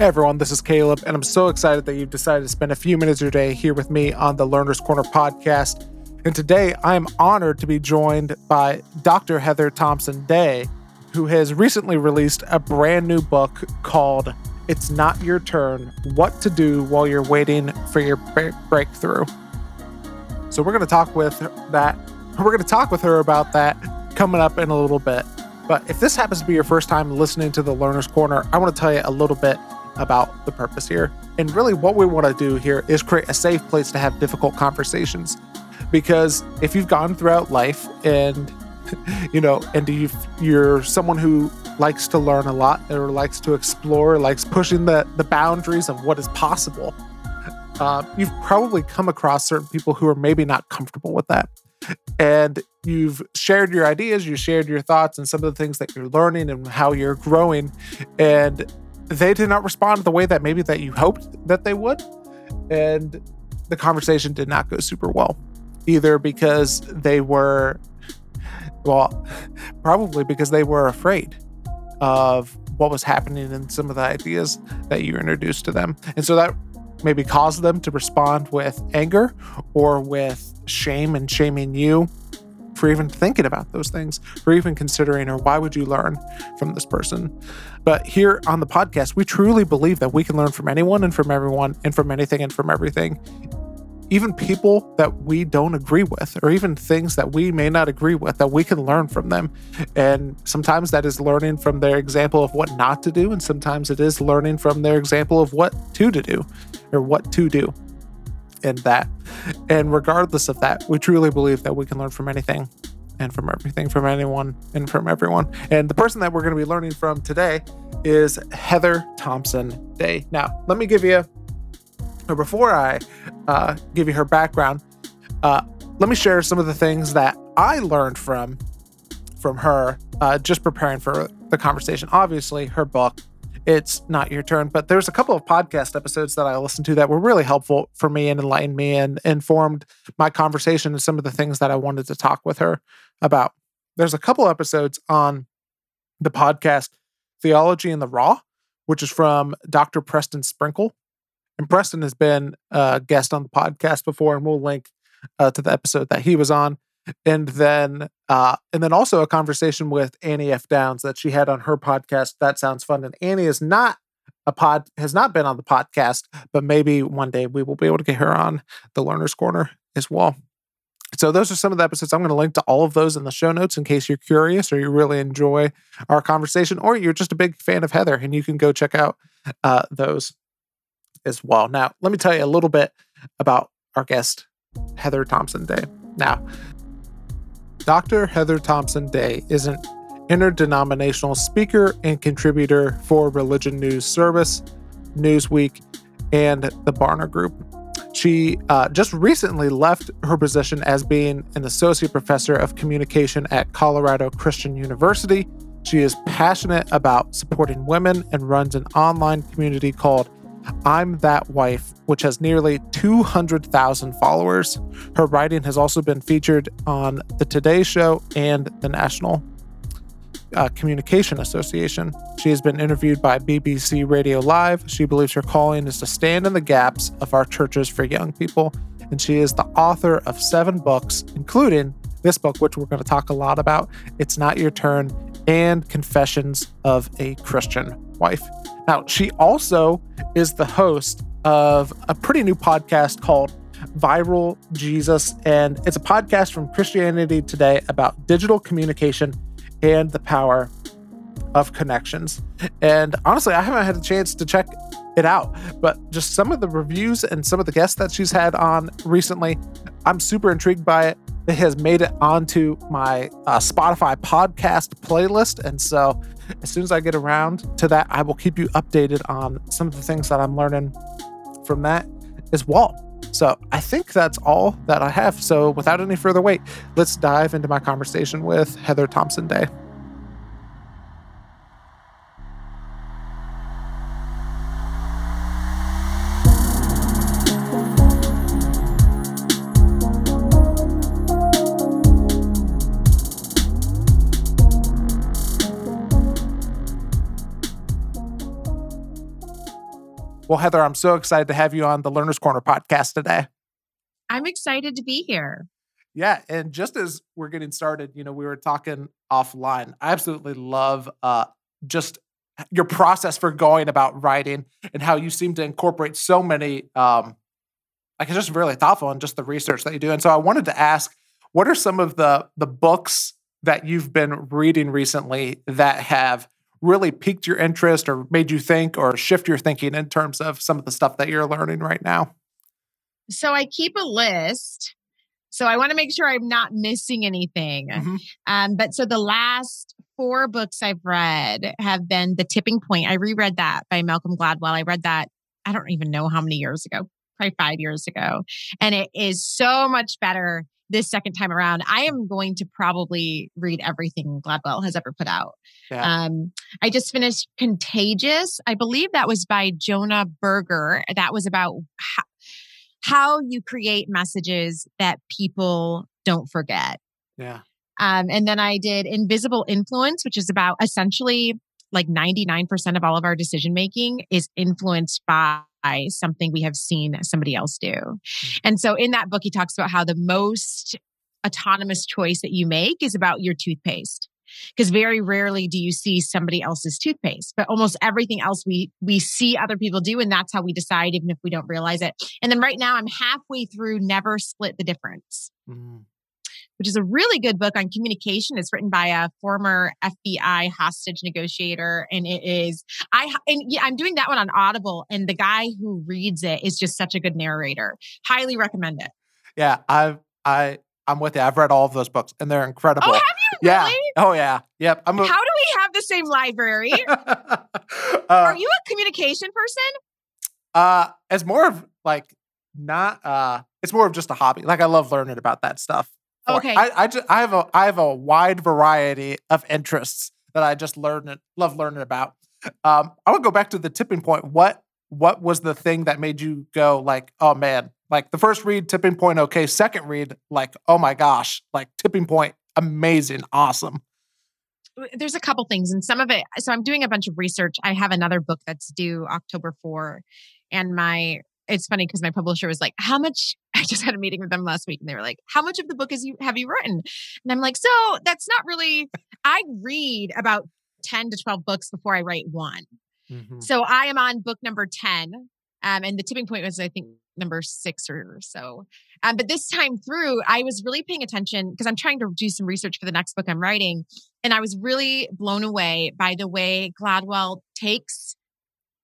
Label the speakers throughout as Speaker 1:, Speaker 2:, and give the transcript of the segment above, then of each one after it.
Speaker 1: Hey everyone, this is Caleb, and I'm so excited that you've decided to spend a few minutes of your day here with me on the Learner's Corner podcast. And today I am honored to be joined by Dr. Heather Thompson Day, who has recently released a brand new book called It's Not Your Turn What to Do While You're Waiting for Your Breakthrough. So we're going to talk with that. We're going to talk with her about that coming up in a little bit. But if this happens to be your first time listening to the Learner's Corner, I want to tell you a little bit about the purpose here. And really, what we want to do here is create a safe place to have difficult conversations. Because if you've gone throughout life and you know, and you you're someone who likes to learn a lot or likes to explore, likes pushing the the boundaries of what is possible. Uh, you've probably come across certain people who are maybe not comfortable with that, and you've shared your ideas, you shared your thoughts, and some of the things that you're learning and how you're growing, and they did not respond the way that maybe that you hoped that they would and the conversation did not go super well either because they were well probably because they were afraid of what was happening in some of the ideas that you introduced to them. And so that maybe caused them to respond with anger or with shame and shaming you for even thinking about those things, for even considering, or why would you learn from this person? But here on the podcast, we truly believe that we can learn from anyone and from everyone and from anything and from everything. Even people that we don't agree with, or even things that we may not agree with, that we can learn from them. And sometimes that is learning from their example of what not to do, and sometimes it is learning from their example of what to, to do or what to do in that. And regardless of that, we truly believe that we can learn from anything and from everything, from anyone and from everyone. And the person that we're going to be learning from today is Heather Thompson Day. Now, let me give you, or before I uh, give you her background, uh, let me share some of the things that I learned from from her uh, just preparing for the conversation. Obviously, her book it's not your turn. But there's a couple of podcast episodes that I listened to that were really helpful for me and enlightened me and informed my conversation and some of the things that I wanted to talk with her about. There's a couple episodes on the podcast Theology in the Raw, which is from Dr. Preston Sprinkle. And Preston has been a guest on the podcast before, and we'll link uh, to the episode that he was on and then uh, and then also a conversation with Annie F. Downs that she had on her podcast. That sounds fun. And Annie is not a pod has not been on the podcast, but maybe one day we will be able to get her on the Learner's Corner as well. So those are some of the episodes. I'm going to link to all of those in the show notes in case you're curious or you really enjoy our conversation, or you're just a big fan of Heather and you can go check out uh, those as well. Now, let me tell you a little bit about our guest, Heather Thompson Day. Now, Dr. Heather Thompson Day is an interdenominational speaker and contributor for Religion News Service, Newsweek, and the Barna Group. She uh, just recently left her position as being an associate professor of communication at Colorado Christian University. She is passionate about supporting women and runs an online community called I'm That Wife, which has nearly 200,000 followers. Her writing has also been featured on The Today Show and the National uh, Communication Association. She has been interviewed by BBC Radio Live. She believes her calling is to stand in the gaps of our churches for young people. And she is the author of seven books, including this book, which we're going to talk a lot about It's Not Your Turn and Confessions of a Christian Wife. Now, she also is the host of a pretty new podcast called Viral Jesus. And it's a podcast from Christianity Today about digital communication and the power of connections. And honestly, I haven't had a chance to check it out, but just some of the reviews and some of the guests that she's had on recently, I'm super intrigued by it. Has made it onto my uh, Spotify podcast playlist. And so as soon as I get around to that, I will keep you updated on some of the things that I'm learning from that as well. So I think that's all that I have. So without any further wait, let's dive into my conversation with Heather Thompson Day. Well, Heather, I'm so excited to have you on the Learner's Corner podcast today.
Speaker 2: I'm excited to be here.
Speaker 1: Yeah, and just as we're getting started, you know, we were talking offline. I absolutely love uh just your process for going about writing and how you seem to incorporate so many um like it's just really thoughtful and just the research that you do. And so I wanted to ask, what are some of the the books that you've been reading recently that have really piqued your interest or made you think or shift your thinking in terms of some of the stuff that you're learning right now?
Speaker 2: So I keep a list. So I want to make sure I'm not missing anything. Mm-hmm. Um, but so the last four books I've read have been The Tipping Point. I reread that by Malcolm Gladwell. I read that, I don't even know how many years ago, probably five years ago. And it is so much better this second time around, I am going to probably read everything Gladwell has ever put out. Yeah. Um, I just finished Contagious. I believe that was by Jonah Berger. That was about how, how you create messages that people don't forget.
Speaker 1: Yeah.
Speaker 2: Um, and then I did Invisible Influence, which is about essentially like 99% of all of our decision making is influenced by something we have seen somebody else do. Mm. And so in that book, he talks about how the most autonomous choice that you make is about your toothpaste. Because very rarely do you see somebody else's toothpaste, but almost everything else we we see other people do, and that's how we decide, even if we don't realize it. And then right now, I'm halfway through Never Split the Difference. Mm which is a really good book on communication. It's written by a former FBI hostage negotiator, and it is I and yeah, I'm doing that one on Audible, and the guy who reads it is just such a good narrator. Highly recommend it.
Speaker 1: Yeah, I've I I'm with you. I've read all of those books, and they're incredible. Oh,
Speaker 2: have you
Speaker 1: yeah.
Speaker 2: really?
Speaker 1: Oh yeah. Yep.
Speaker 2: I'm a- How do we have the same library? uh, Are you a communication person?
Speaker 1: Uh, it's more of like not uh it's more of just a hobby. Like I love learning about that stuff.
Speaker 2: Okay.
Speaker 1: I, I just I have a I have a wide variety of interests that I just learn love learning about. Um, I would go back to the tipping point. What what was the thing that made you go like, oh man, like the first read, tipping point, okay. Second read, like, oh my gosh, like tipping point, amazing, awesome.
Speaker 2: There's a couple things, and some of it. So I'm doing a bunch of research. I have another book that's due October 4, and my it's funny because my publisher was like, "How much?" I just had a meeting with them last week, and they were like, "How much of the book is you have you written?" And I'm like, "So that's not really. I read about ten to twelve books before I write one. Mm-hmm. So I am on book number ten, um, and the tipping point was I think number six or so. Um, but this time through, I was really paying attention because I'm trying to do some research for the next book I'm writing, and I was really blown away by the way Gladwell takes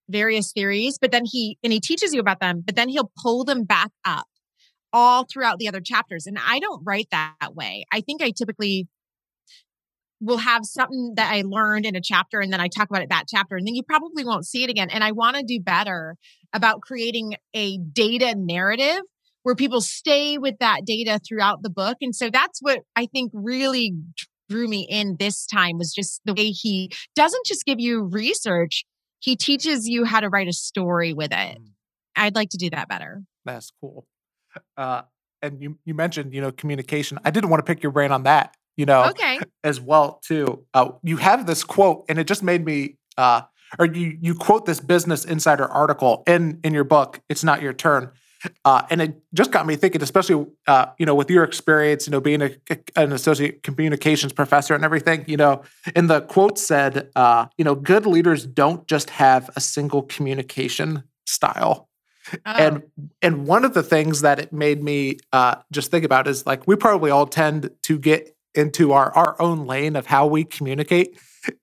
Speaker 2: various theories, but then he and he teaches you about them, but then he'll pull them back up all throughout the other chapters. And I don't write that way. I think I typically will have something that I learned in a chapter and then I talk about it that chapter and then you probably won't see it again. And I want to do better about creating a data narrative where people stay with that data throughout the book. And so that's what I think really drew me in this time was just the way he doesn't just give you research, he teaches you how to write a story with it. Mm. I'd like to do that better.
Speaker 1: That's cool. Uh, and you you mentioned you know communication. I didn't want to pick your brain on that. You know,
Speaker 2: okay,
Speaker 1: as well too. Uh, you have this quote, and it just made me. Uh, or you you quote this Business Insider article in in your book. It's not your turn. Uh, and it just got me thinking, especially uh, you know with your experience, you know being a, an associate communications professor and everything. You know, and the quote said, uh, you know, good leaders don't just have a single communication style. Oh. And and one of the things that it made me uh, just think about is like we probably all tend to get into our our own lane of how we communicate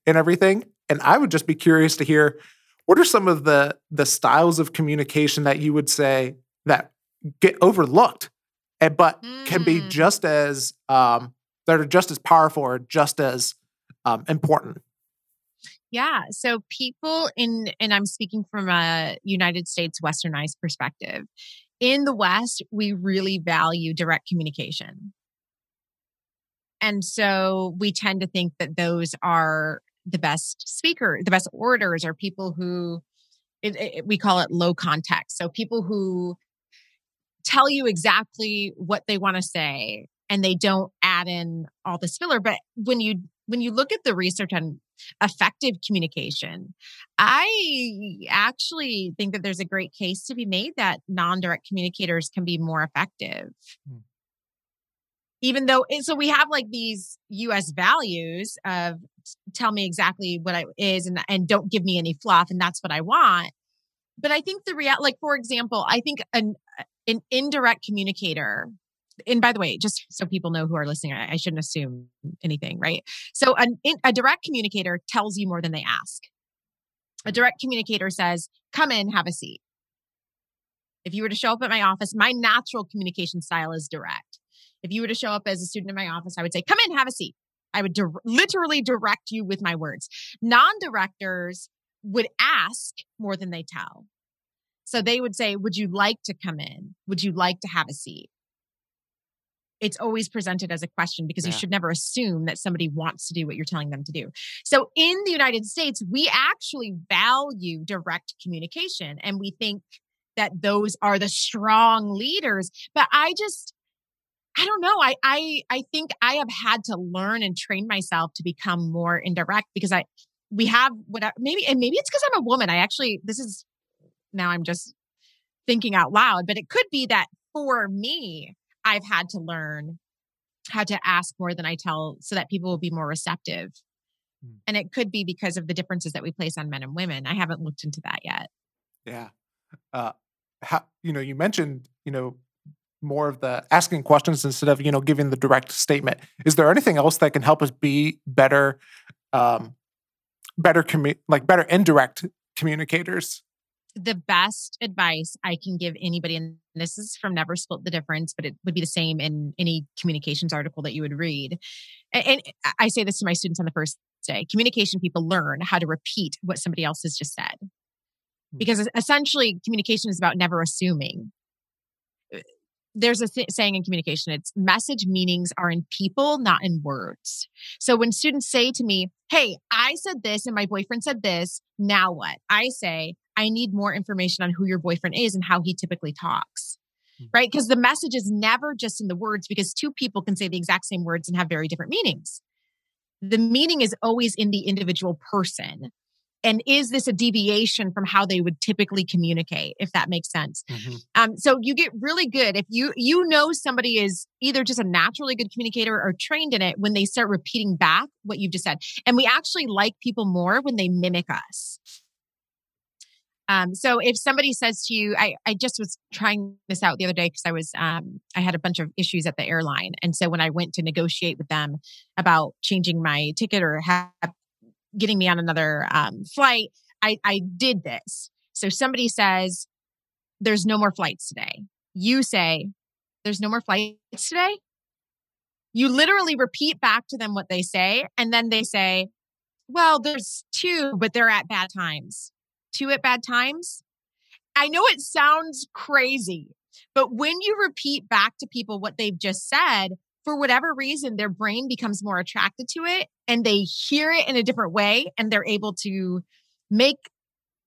Speaker 1: and everything. And I would just be curious to hear what are some of the the styles of communication that you would say that get overlooked, and, but mm. can be mm. just as um, that are just as powerful or just as um, important.
Speaker 2: Yeah. So people in, and I'm speaking from a United States westernized perspective. In the West, we really value direct communication. And so we tend to think that those are the best speaker, the best orators are people who it, it, we call it low context. So people who tell you exactly what they want to say and they don't add in all this filler but when you when you look at the research on effective communication. I actually think that there's a great case to be made that non direct communicators can be more effective. Hmm. Even though, so we have like these US values of tell me exactly what it is and, and don't give me any fluff, and that's what I want. But I think the real, like, for example, I think an, uh, an indirect communicator and by the way, just so people know who are listening, I, I shouldn't assume anything, right? So an, a direct communicator tells you more than they ask. A direct communicator says, come in, have a seat. If you were to show up at my office, my natural communication style is direct. If you were to show up as a student in my office, I would say, come in, have a seat. I would di- literally direct you with my words. Non directors would ask more than they tell. So they would say, Would you like to come in? Would you like to have a seat? it's always presented as a question because yeah. you should never assume that somebody wants to do what you're telling them to do. So in the United States, we actually value direct communication and we think that those are the strong leaders. But I just, I don't know. I I I think I have had to learn and train myself to become more indirect because I we have what I, maybe and maybe it's because I'm a woman. I actually this is now I'm just thinking out loud, but it could be that for me, I've had to learn how to ask more than I tell so that people will be more receptive. Mm. And it could be because of the differences that we place on men and women. I haven't looked into that yet.
Speaker 1: Yeah. Uh, how, you know, you mentioned, you know, more of the asking questions instead of, you know, giving the direct statement. Is there anything else that can help us be better, um, better, commu- like better indirect communicators?
Speaker 2: the best advice I can give anybody, and this is from Never Split the Difference, but it would be the same in any communications article that you would read. And, I say this to my students on the first day communication people learn how to repeat what somebody else has just said. Hmm. Because essentially, communication is about never assuming. Uh, there's a th- saying in communication it's message meanings are in people, not in words. So when students say to me, Hey, I said this and my boyfriend said this, now what? I say, I need more information on who your boyfriend is and how he typically talks. Mm-hmm. Right? Because the message is never just in the words, because two people can say the exact same words and have very different meanings. The meaning is always in the individual person. And is this a deviation from how they would typically communicate, if that makes sense? Mm-hmm. Um, so you get really good if you you know somebody is either just a naturally good communicator or trained in it when they start repeating back what you've just said. And we actually like people more when they mimic us. Um, so if somebody says to you, I, I just was trying this out the other day because I was, um, I had a bunch of issues at the airline. And so when I went to negotiate with them about changing my ticket or have, getting me on another um, flight, I, I did this. So somebody says, there's no more flights today. You say, there's no more flights today. You literally repeat back to them what they say. And then they say, well, there's two, but they're at bad times two at bad times. I know it sounds crazy, but when you repeat back to people what they've just said, for whatever reason, their brain becomes more attracted to it and they hear it in a different way and they're able to make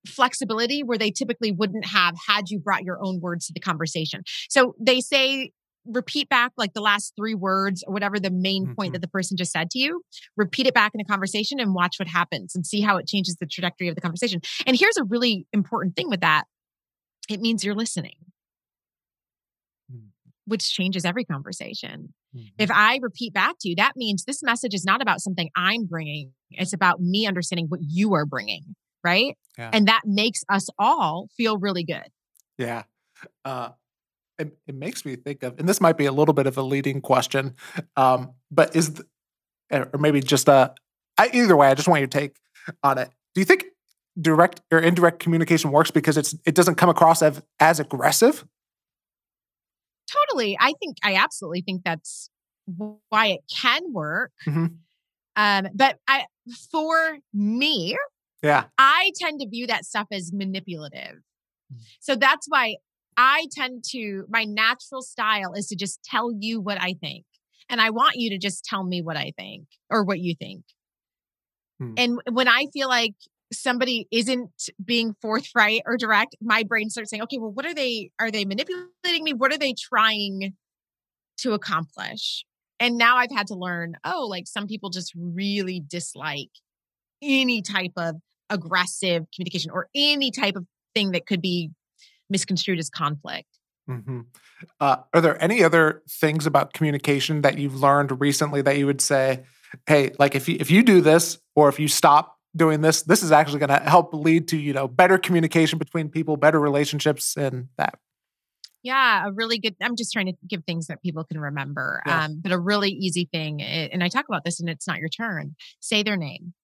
Speaker 2: flexibility where they typically wouldn't have had you brought your own words to the conversation. So they say repeat back like the last three words or whatever the main mm-hmm. point that the person just said to you repeat it back in a conversation and watch what happens and see how it changes the trajectory of the conversation and here's a really important thing with that it means you're listening mm-hmm. which changes every conversation mm-hmm. if i repeat back to you that means this message is not about something i'm bringing it's about me understanding what you are bringing right yeah. and that makes us all feel really good
Speaker 1: yeah uh it, it, makes me think of, and this might be a little bit of a leading question, um, but is, the, or maybe just a, I, either way, I just want your take on it. Do you think direct or indirect communication works because it's it doesn't come across as as aggressive?
Speaker 2: Totally, I think I absolutely think that's why it can work. Mm-hmm. Um, but I, for me,
Speaker 1: yeah,
Speaker 2: I tend to view that stuff as manipulative. Mm. So that's why I tend to, my natural style is to just tell you what I think. And I want you to just tell me what I think or what you think. Hmm. And when I feel like somebody isn't being forthright or direct, my brain starts saying, okay, well, what are they? Are they manipulating me? What are they trying to accomplish? And now I've had to learn, oh, like some people just really dislike any type of aggressive communication or any type of thing that could be misconstrued as conflict.
Speaker 1: Mm-hmm. Uh, are there any other things about communication that you've learned recently that you would say, hey, like if you if you do this or if you stop doing this, this is actually going to help lead to you know better communication between people, better relationships, and that.
Speaker 2: Yeah, a really good. I'm just trying to give things that people can remember. Yeah. Um, but a really easy thing, and I talk about this, and it's not your turn. Say their name.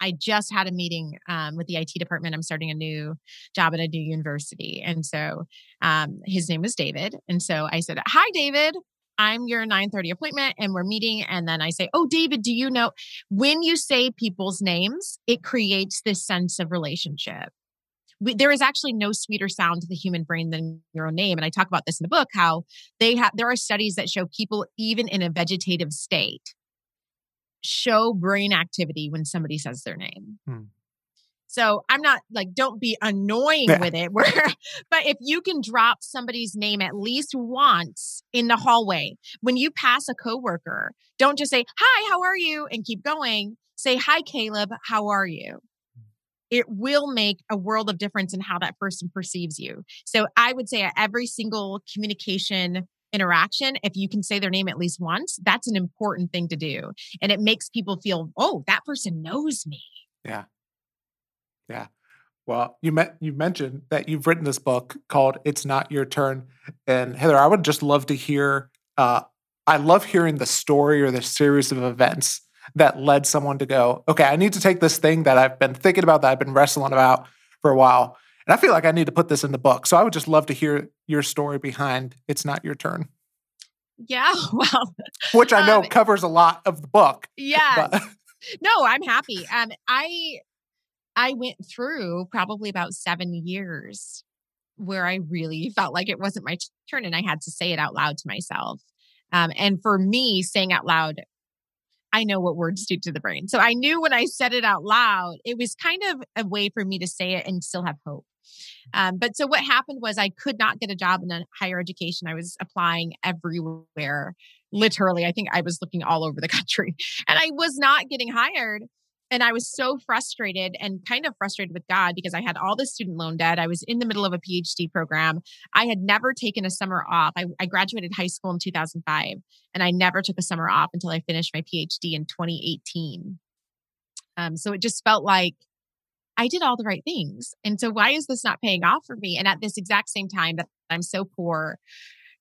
Speaker 2: I just had a meeting um, with the IT department. I'm starting a new job at a new university. And so um, his name was David. And so I said, Hi, David. I'm your 9:30 appointment and we're meeting and then I say, "Oh David, do you know when you say people's names, it creates this sense of relationship." We, there is actually no sweeter sound to the human brain than your own name and I talk about this in the book how they have there are studies that show people even in a vegetative state show brain activity when somebody says their name. Hmm. So I'm not like, don't be annoying yeah. with it. Where, but if you can drop somebody's name at least once in the hallway, when you pass a coworker, don't just say, hi, how are you? And keep going. Say, hi, Caleb, how are you? It will make a world of difference in how that person perceives you. So I would say at every single communication interaction, if you can say their name at least once, that's an important thing to do. And it makes people feel, oh, that person knows me.
Speaker 1: Yeah. Yeah. Well, you met you mentioned that you've written this book called "It's Not Your Turn," and Heather, I would just love to hear. Uh, I love hearing the story or the series of events that led someone to go, okay, I need to take this thing that I've been thinking about, that I've been wrestling about for a while, and I feel like I need to put this in the book. So I would just love to hear your story behind It's Not Your Turn.
Speaker 2: Yeah, well,
Speaker 1: which I know um, covers a lot of the book.
Speaker 2: Yeah. no, I'm happy. Um, I I went through probably about seven years where I really felt like it wasn't my turn, and I had to say it out loud to myself. Um, and for me, saying out loud, I know what words do to the brain. So I knew when I said it out loud, it was kind of a way for me to say it and still have hope. Um, but so what happened was I could not get a job in higher education. I was applying everywhere. Literally, I think I was looking all over the country and I was not getting hired. And I was so frustrated and kind of frustrated with God because I had all the student loan debt. I was in the middle of a PhD program. I had never taken a summer off. I, I graduated high school in 2005 and I never took a summer off until I finished my PhD in 2018. Um, so it just felt like I did all the right things. And so why is this not paying off for me? And at this exact same time that I'm so poor,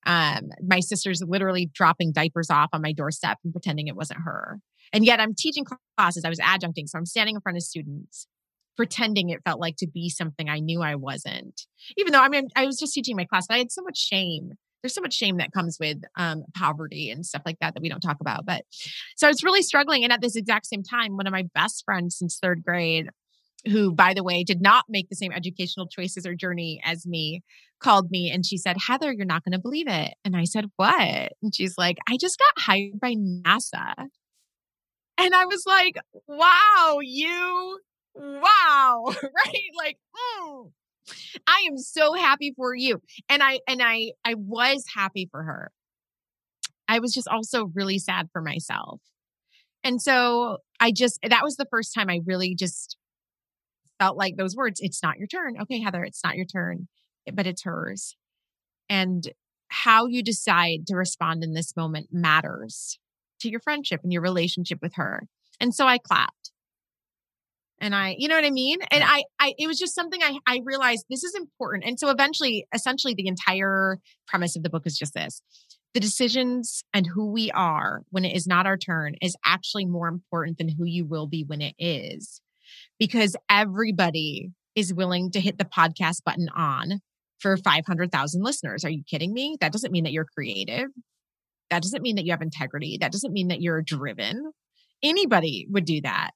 Speaker 2: um, my sister's literally dropping diapers off on my doorstep and pretending it wasn't her. And yet I'm teaching classes. I was adjuncting. So I'm standing in front of students, pretending it felt like to be something I knew I wasn't. Even though I mean, I was just teaching my class, but I had so much shame. There's so much shame that comes with um, poverty and stuff like that that we don't talk about. But so I was really struggling. And at this exact same time, one of my best friends since third grade who, by the way, did not make the same educational choices or journey as me, called me and she said, Heather, you're not going to believe it. And I said, What? And she's like, I just got hired by NASA. And I was like, Wow, you, wow, right? Like, mm, I am so happy for you. And I, and I, I was happy for her. I was just also really sad for myself. And so I just, that was the first time I really just felt like those words, it's not your turn. Okay, Heather, it's not your turn, but it's hers. And how you decide to respond in this moment matters to your friendship and your relationship with her. And so I clapped. And I, you know what I mean? And I, I, it was just something I, I realized this is important. And so eventually, essentially, the entire premise of the book is just this the decisions and who we are when it is not our turn is actually more important than who you will be when it is because everybody is willing to hit the podcast button on for 500,000 listeners. Are you kidding me? That doesn't mean that you're creative. That doesn't mean that you have integrity. That doesn't mean that you're driven. Anybody would do that.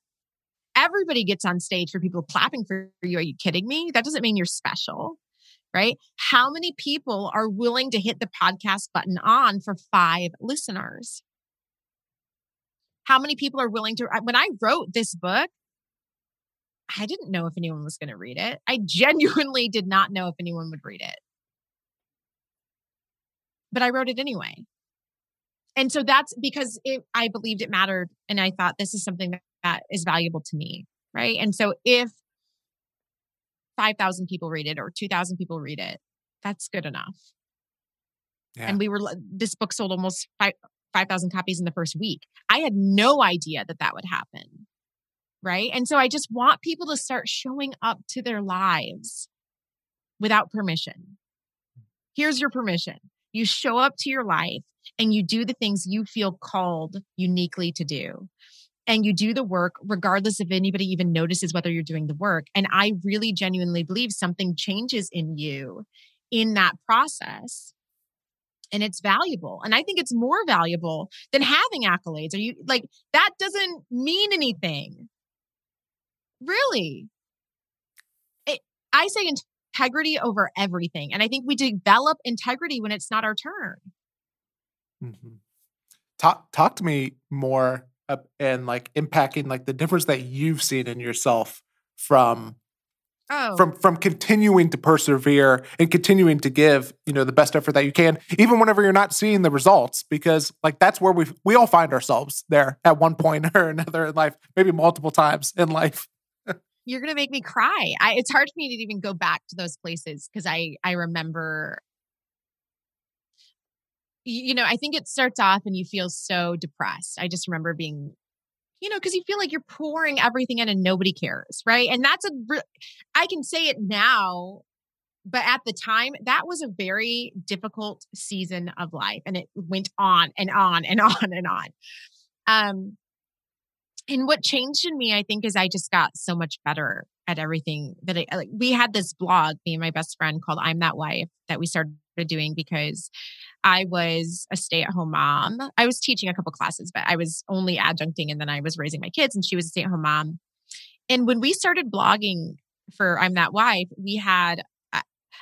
Speaker 2: Everybody gets on stage for people clapping for you. Are you kidding me? That doesn't mean you're special, right? How many people are willing to hit the podcast button on for five listeners? How many people are willing to? When I wrote this book, I didn't know if anyone was going to read it. I genuinely did not know if anyone would read it. But I wrote it anyway. And so that's because it, I believed it mattered. And I thought this is something that is valuable to me. Right. And so if 5,000 people read it or 2,000 people read it, that's good enough. Yeah. And we were, this book sold almost 5,000 copies in the first week. I had no idea that that would happen. Right. And so I just want people to start showing up to their lives without permission. Here's your permission you show up to your life and you do the things you feel called uniquely to do. And you do the work regardless if anybody even notices whether you're doing the work. And I really genuinely believe something changes in you in that process and it's valuable. And I think it's more valuable than having accolades. Are you like that doesn't mean anything? Really? It, I say integrity over everything. And I think we develop integrity when it's not our turn.
Speaker 1: Mm-hmm. Talk talk to me more and like impacting like the difference that you've seen in yourself from
Speaker 2: Oh.
Speaker 1: from from continuing to persevere and continuing to give you know the best effort that you can even whenever you're not seeing the results because like that's where we we all find ourselves there at one point or another in life maybe multiple times in life
Speaker 2: you're gonna make me cry I, it's hard for me to even go back to those places because i i remember you know i think it starts off and you feel so depressed i just remember being you know, because you feel like you're pouring everything in and nobody cares, right? And that's a, I can say it now, but at the time, that was a very difficult season of life, and it went on and on and on and on. Um, and what changed in me, I think, is I just got so much better at everything that I like. We had this blog, me and my best friend, called "I'm That Wife" that we started doing because I was a stay at home mom. I was teaching a couple classes, but I was only adjuncting and then I was raising my kids and she was a stay at home mom. And when we started blogging for I'm That Wife, we had,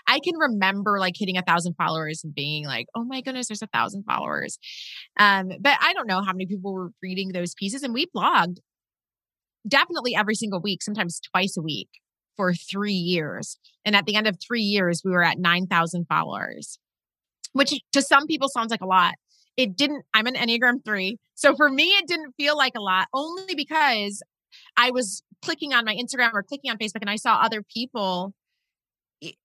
Speaker 2: I can remember like hitting a thousand followers and being like, oh my goodness, there's a thousand followers. Um, but I don't know how many people were reading those pieces. And we blogged definitely every single week, sometimes twice a week for three years. And at the end of three years, we were at 9,000 followers which to some people sounds like a lot. It didn't, I'm an Enneagram three. So for me, it didn't feel like a lot only because I was clicking on my Instagram or clicking on Facebook and I saw other people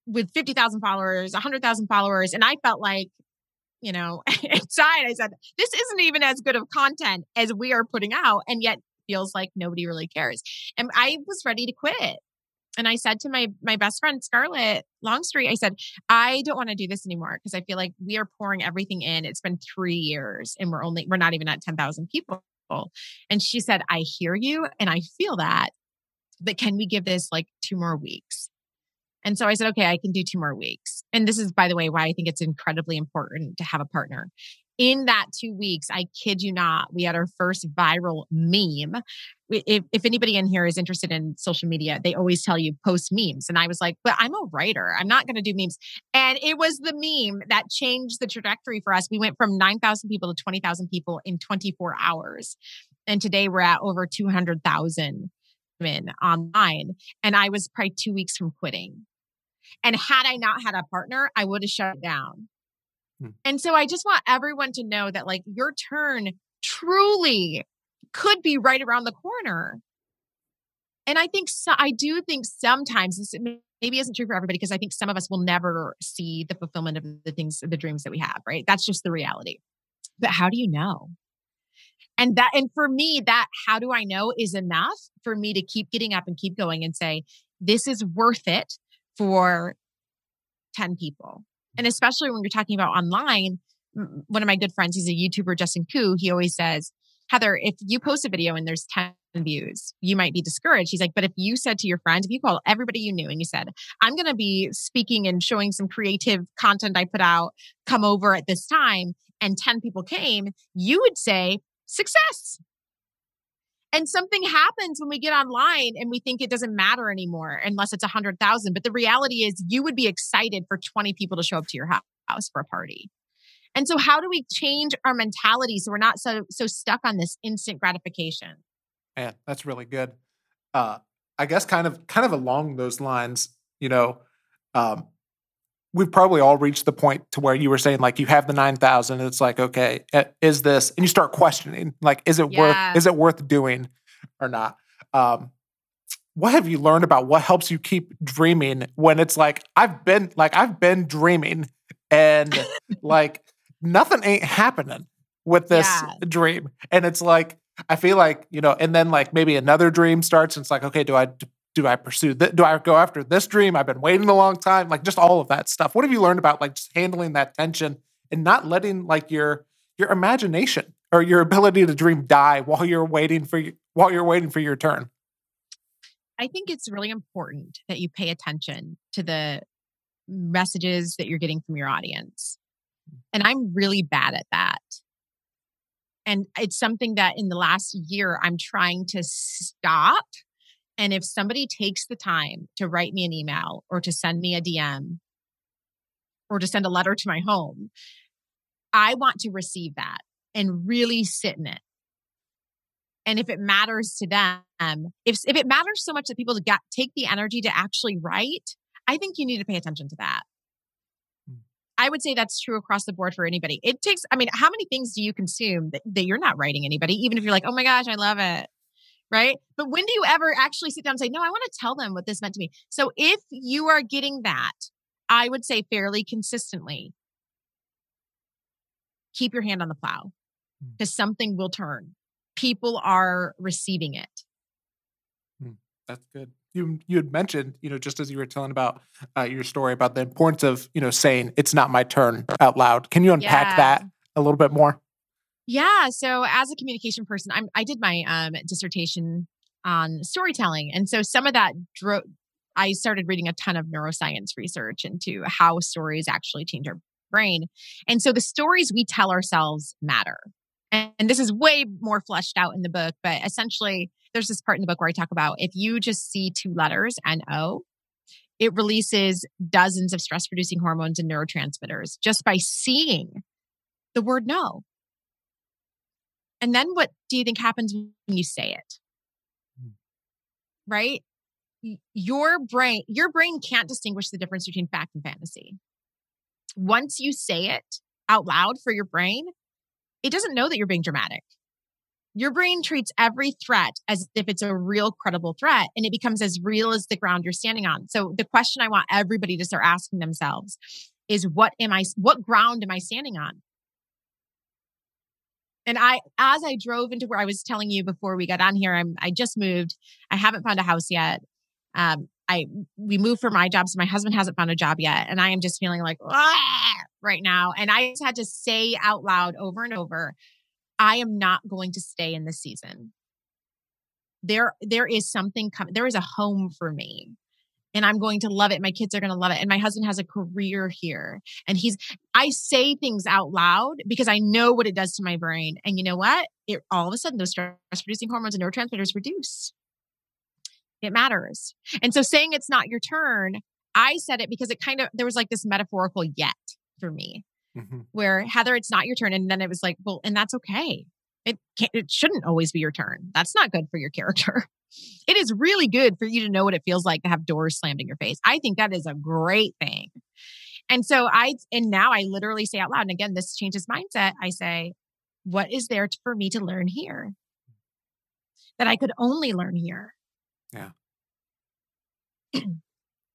Speaker 2: with 50,000 followers, 100,000 followers. And I felt like, you know, inside I said, this isn't even as good of content as we are putting out. And yet feels like nobody really cares. And I was ready to quit and I said to my my best friend Scarlett Longstreet, I said, I don't want to do this anymore because I feel like we are pouring everything in. It's been three years and we're only we're not even at ten thousand people. And she said, I hear you and I feel that, but can we give this like two more weeks? And so I said, okay, I can do two more weeks. And this is, by the way, why I think it's incredibly important to have a partner in that two weeks, I kid you not, we had our first viral meme. If, if anybody in here is interested in social media, they always tell you post memes. And I was like, but I'm a writer. I'm not going to do memes. And it was the meme that changed the trajectory for us. We went from 9,000 people to 20,000 people in 24 hours. And today we're at over 200,000 women online. And I was probably two weeks from quitting. And had I not had a partner, I would have shut down Hmm. And so I just want everyone to know that like your turn truly could be right around the corner. And I think so, I do think sometimes this maybe isn't true for everybody because I think some of us will never see the fulfillment of the things, the dreams that we have, right? That's just the reality. But how do you know? And that, and for me, that how do I know is enough for me to keep getting up and keep going and say, this is worth it for 10 people and especially when you're talking about online, one of my good friends, he's a YouTuber, Justin Koo, he always says, Heather, if you post a video and there's 10 views, you might be discouraged. He's like, but if you said to your friends, if you called everybody you knew and you said, I'm going to be speaking and showing some creative content I put out, come over at this time, and 10 people came, you would say, success. And something happens when we get online and we think it doesn't matter anymore unless it's a hundred thousand. But the reality is you would be excited for 20 people to show up to your house for a party. And so how do we change our mentality so we're not so so stuck on this instant gratification?
Speaker 1: Yeah, that's really good. Uh I guess kind of kind of along those lines, you know, um, we've probably all reached the point to where you were saying like you have the 9000 it's like okay is this and you start questioning like is it yeah. worth is it worth doing or not. Um, what have you learned about what helps you keep dreaming when it's like I've been like I've been dreaming and like nothing ain't happening with this
Speaker 2: Yeah.
Speaker 1: dream and it's like I feel like you know and then like maybe another dream starts and it's like okay do I do I pursue th- do I go after this dream I've been waiting a long time like just all of that stuff what have you learned about like just handling that tension and not letting like your your imagination or your ability to dream die while you're waiting for you while you're waiting for your turn
Speaker 2: I think it's really important that you pay attention to the messages that you're getting from your audience. And I'm really bad at that. And it's something that in the last year I'm trying to stop. And if somebody takes the time to write me an email or to send me a DM or to send a letter to my home, I want to receive that and really sit in it. And if it matters to them, if if it matters so much that people got take the energy to actually write, I think you need to pay attention to that.
Speaker 1: Hmm.
Speaker 2: I would say that's true across the board for anybody. It takes, I mean, how many things do you consume that, that you're not writing anybody, even if you're like, oh my gosh, I love it. Right. But when do you ever actually sit down and say, no, I want to tell them what this meant to me? So if you are getting that, I would say fairly consistently, keep your hand on the plow because something will turn. People are receiving it.
Speaker 1: That's good. You you had mentioned, you know, just as you were telling about uh, your story about the importance of, you know, saying it's not my turn out loud. Can you unpack
Speaker 2: Yeah.
Speaker 1: that a little bit more?
Speaker 2: Yeah. So as a communication person, I'm, I did my um, dissertation on storytelling. And so some of that drove, I started reading a ton of neuroscience research into how stories actually change our brain. And so the stories we tell ourselves matter. And, and this is way more fleshed out in the book, but essentially, there's this part in the book where I talk about if you just see two letters, N O, it releases dozens of stress producing hormones and neurotransmitters just by seeing the word no. And then what do you think happens when you say it?
Speaker 1: Hmm.
Speaker 2: Right? Your brain, your brain can't distinguish the difference between fact and fantasy. Once you say it out loud for your brain, it doesn't know that you're being dramatic. Your brain treats every threat as if it's a real credible threat and it becomes as real as the ground you're standing on. So the question I want everybody to start asking themselves is what am I what ground am I standing on? And I, as I drove into where I was telling you before we got on here, I'm, I just moved. I haven't found a house yet. Um, I, we moved for my job, so my husband hasn't found a job yet, and I am just feeling like right now. And I just had to say out loud over and over, I am not going to stay in this season. There, there is something coming. There is a home for me, and I'm going to love it. My kids are going to love it, and my husband has a career here, and he's I say things out loud because I know what it does to my brain. And you know what? It all of a sudden those stress producing hormones and neurotransmitters reduce. It matters. And so saying it's not your turn, I said it because it kind of there was like this metaphorical yet for me
Speaker 1: Mhm.
Speaker 2: where Heather, it's not your turn. And then it was like, well, and that's okay. It can't, it shouldn't always be your turn. That's not good for your character. It is really good for you to know what it feels like to have doors slammed in your face. I think that is a great thing. And so I, and now I literally say out loud, and again, this changes mindset. I say, what is there for me to learn here that I could only learn here? Yeah.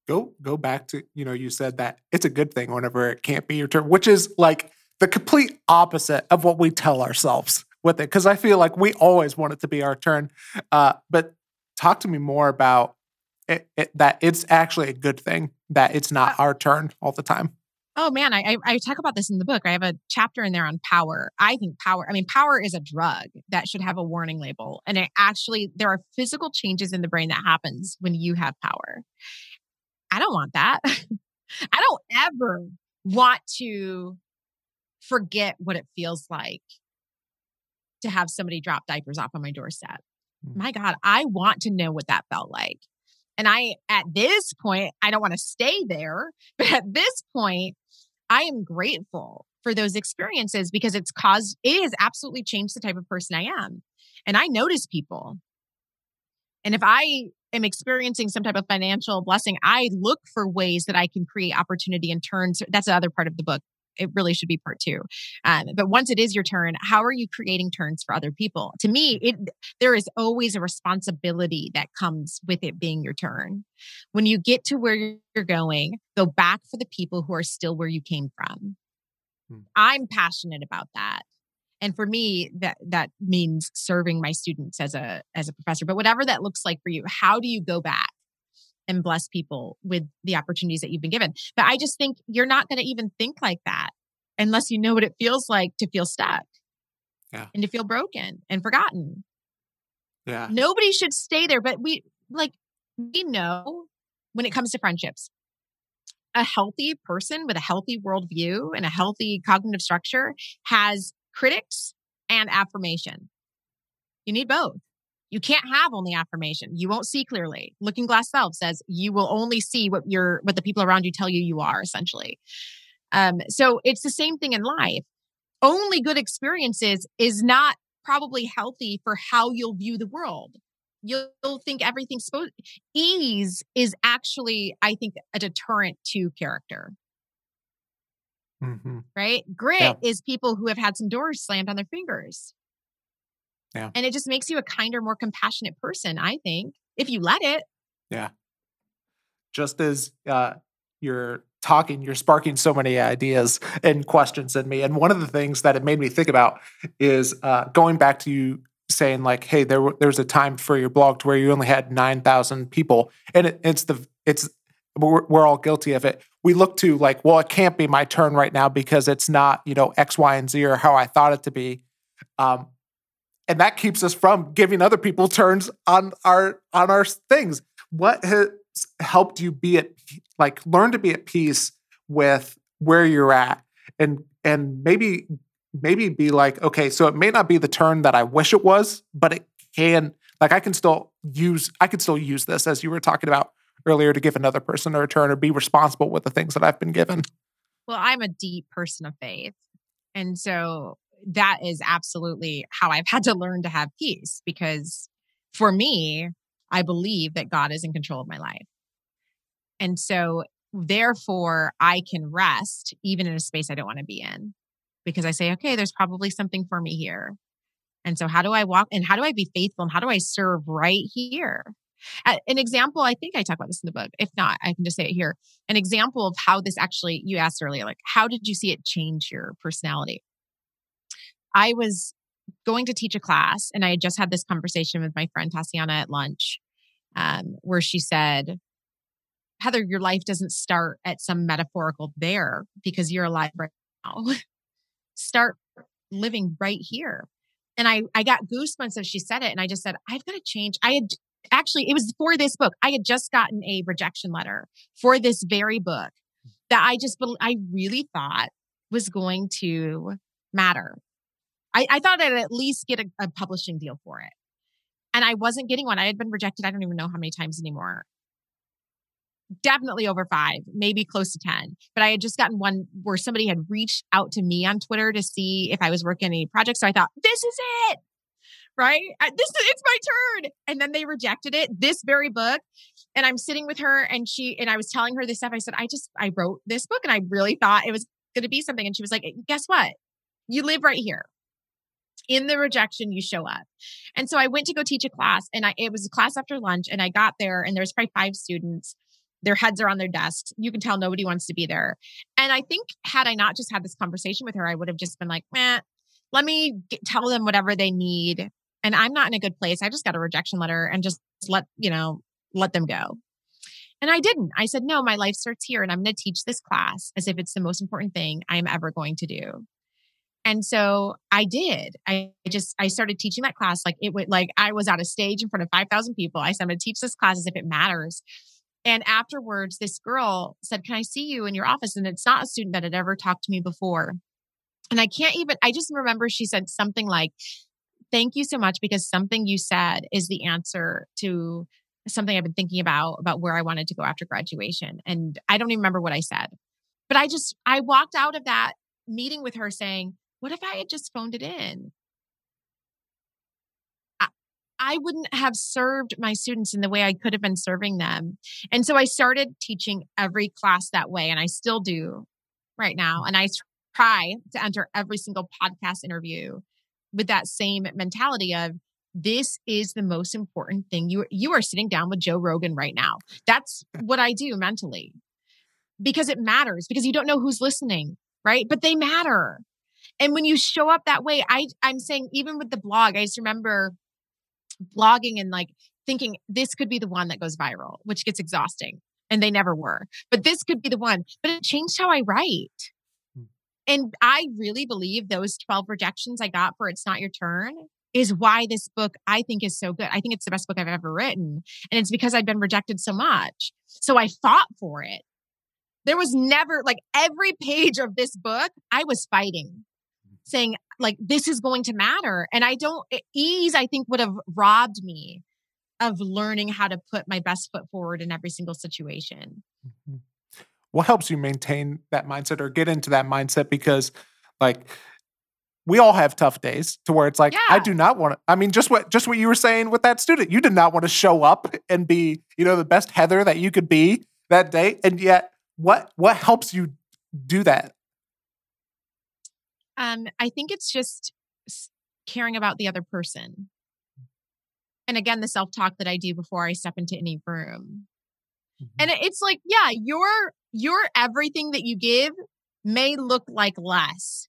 Speaker 1: go go back to, you know, you said that it's a good thing whenever it can't be your turn, which is like the complete opposite of what we tell ourselves with it. Cause I feel like we always want it to be our turn. Uh, but talk to me more about it, it, that it's actually a good thing that it's not our turn all the time.
Speaker 2: Oh man, I, I I talk about this in the book. I have a chapter in there on power. I think power. I mean, power is a drug that should have a warning label, and it actually there are physical changes in the brain that happens when you have power. I don't want that. I don't ever want to forget what it feels like to have somebody drop diapers off on my doorstep.
Speaker 1: Mm.
Speaker 2: My God, I want to know what that felt like. And I, at this point, I don't want to stay there, but at this point, I am grateful for those experiences because it's caused, it has absolutely changed the type of person I am. And I notice people. And if I am experiencing some type of financial blessing, I look for ways that I can create opportunity and turns. That's the other part of the book. It really should be part two. Um, but once it is your turn, how are you creating turns for other people? To me, it there is always a responsibility that comes with it being your turn. When you get to where you're going, go back for the people who are still where you came from. Hmm. I'm passionate about that and for me that that means serving my students as a as a professor but whatever that looks like for you how do you go back and bless people with the opportunities that you've been given but i just think you're not going to even think like that unless you know what it feels like to feel stuck
Speaker 1: yeah.
Speaker 2: and to feel broken and forgotten
Speaker 1: yeah
Speaker 2: nobody should stay there but we like we know when it comes to friendships a healthy person with a healthy worldview and a healthy cognitive structure has critics and affirmation. You need both. You can't have only affirmation. You won't see clearly. Looking Glass Self says you will only see what your what the people around you tell you you are essentially. Um, so it's the same thing in life. Only good experiences is not probably healthy for how you'll view the world. You'll think everything's supposed ease is actually, I think, a deterrent to character.
Speaker 1: Mm-hmm.
Speaker 2: Right? Grit yeah. is people who have had some doors slammed on their fingers.
Speaker 1: Yeah.
Speaker 2: And it just makes you a kinder, more compassionate person, I think, if you let it.
Speaker 1: Yeah. Just as uh, you're talking, you're sparking so many ideas and questions in me. And one of the things that it made me think about is uh, going back to you saying like, "Hey, there was a time for your blog to where you only had nine thousand people," and it, it's the it's we're, we're all guilty of it. We look to like, well, it can't be my turn right now because it's not, you know, X, Y, and Z or how I thought it to be. Um, and that keeps us from giving other people turns on our on our things. What has helped you be at like learn to be at peace with where you're at and and maybe maybe be like, okay, so it may not be the turn that I wish it was, but it can like I can still use I could still use this as you were talking about earlier to give another person a return or be responsible with the things that I've been given.
Speaker 2: Well, I'm a deep person of faith. And so that is absolutely how I've had to learn to have peace because for me, I believe that God is in control of my life. And so therefore, I can rest even in a space I don't want to be in because I say, okay, there's probably something for me here. And so, how do I walk and how do I be faithful and how do I serve right here? An example, I think I talk about this in the book. If not, I can just say it here. An example of how this actually, you asked earlier, like, how did you see it change your personality? I was going to teach a class and I had just had this conversation with my friend Tatiana at lunch, um, where she said, Heather, your life doesn't start at some metaphorical there because you're alive right now. start living right here. And I, I got goosebumps as she said it. And I just said, I've got to change. I had actually, it was for this book. I had just gotten a rejection letter for this very book that I just, I really thought was going to matter. I, I thought I'd at least get a, a publishing deal for it. And I wasn't getting one. I had been rejected. I don't even know how many times anymore. Definitely over five, maybe close to 10. But I had just gotten one where somebody had reached out to me on Twitter to see if I was working on any projects. So I thought, this is it right? This it's my turn. And then they rejected it, this very book. And I'm sitting with her and she and I was telling her this stuff. I said, I just I wrote this book and I really thought it was gonna be something. And she was like, guess what? You live right here. In the rejection, you show up. And so I went to go teach a class and I it was a class after lunch and I got there and there's probably five students their heads are on their desks. You can tell nobody wants to be there. And I think had I not just had this conversation with her, I would have just been like, man, let me get, tell them whatever they need and I'm not in a good place. I just got a rejection letter and just let, you know, let them go. And I didn't. I said, no, my life starts here and I'm going to teach this class as if it's the most important thing I'm ever going to do. And so I did. I just, I started teaching that class like it would, like I was on a stage in front of 5,000 people. I said, I'm going to teach this class as if it matters. And afterwards, this girl said, Can I see you in your office? And it's not a student that had ever talked to me before. And I can't even, I just remember she said something like, thank you so much because something you said is the answer to something I've been thinking about about where I wanted to go after graduation. And I don't even remember what I said. But I just I walked out of that meeting with her saying, what if I had just phoned it in? I, I wouldn't have served my students in the way I could have been serving them. And so I started teaching every class that way and I still do right now. And I try to enter every single podcast interview with that same mentality of this is the most important thing. You you are sitting down with Joe Rogan right now. That's what I do mentally. Because it matters because you don't know who's listening, right? But they matter. And when you show up that way, I I'm saying even with the blog, I just remember blogging and like thinking this could be the one that goes viral, which gets exhausting. And they never were. But this could be the one. But it changed how I write. Hmm. And I really believe those 12 rejections I got for It's Not Your Turn is why this book I think is so good. I think it's the best book I've ever written. And it's because I've been rejected so much. So I fought for it. There was never like every page of this book, I was fighting, saying, like, this is going to matter. And I don't, ease, I think, would have robbed me of learning how to put my best foot forward in every single situation. Mm-hmm.
Speaker 1: What helps you maintain that mindset or get into that mindset? Because, like, we all have tough days to where it's like yeah. I do not want to. I mean, just what just what you were saying with that student, you did not want to show up and be, you know, the best Heather that you could be that day, and yet what what helps you do that?
Speaker 2: Um, I think it's just caring about the other person. And again the self-talk that i do before i step into any room. Mm-hmm. and it's like yeah your your everything that you give may look like less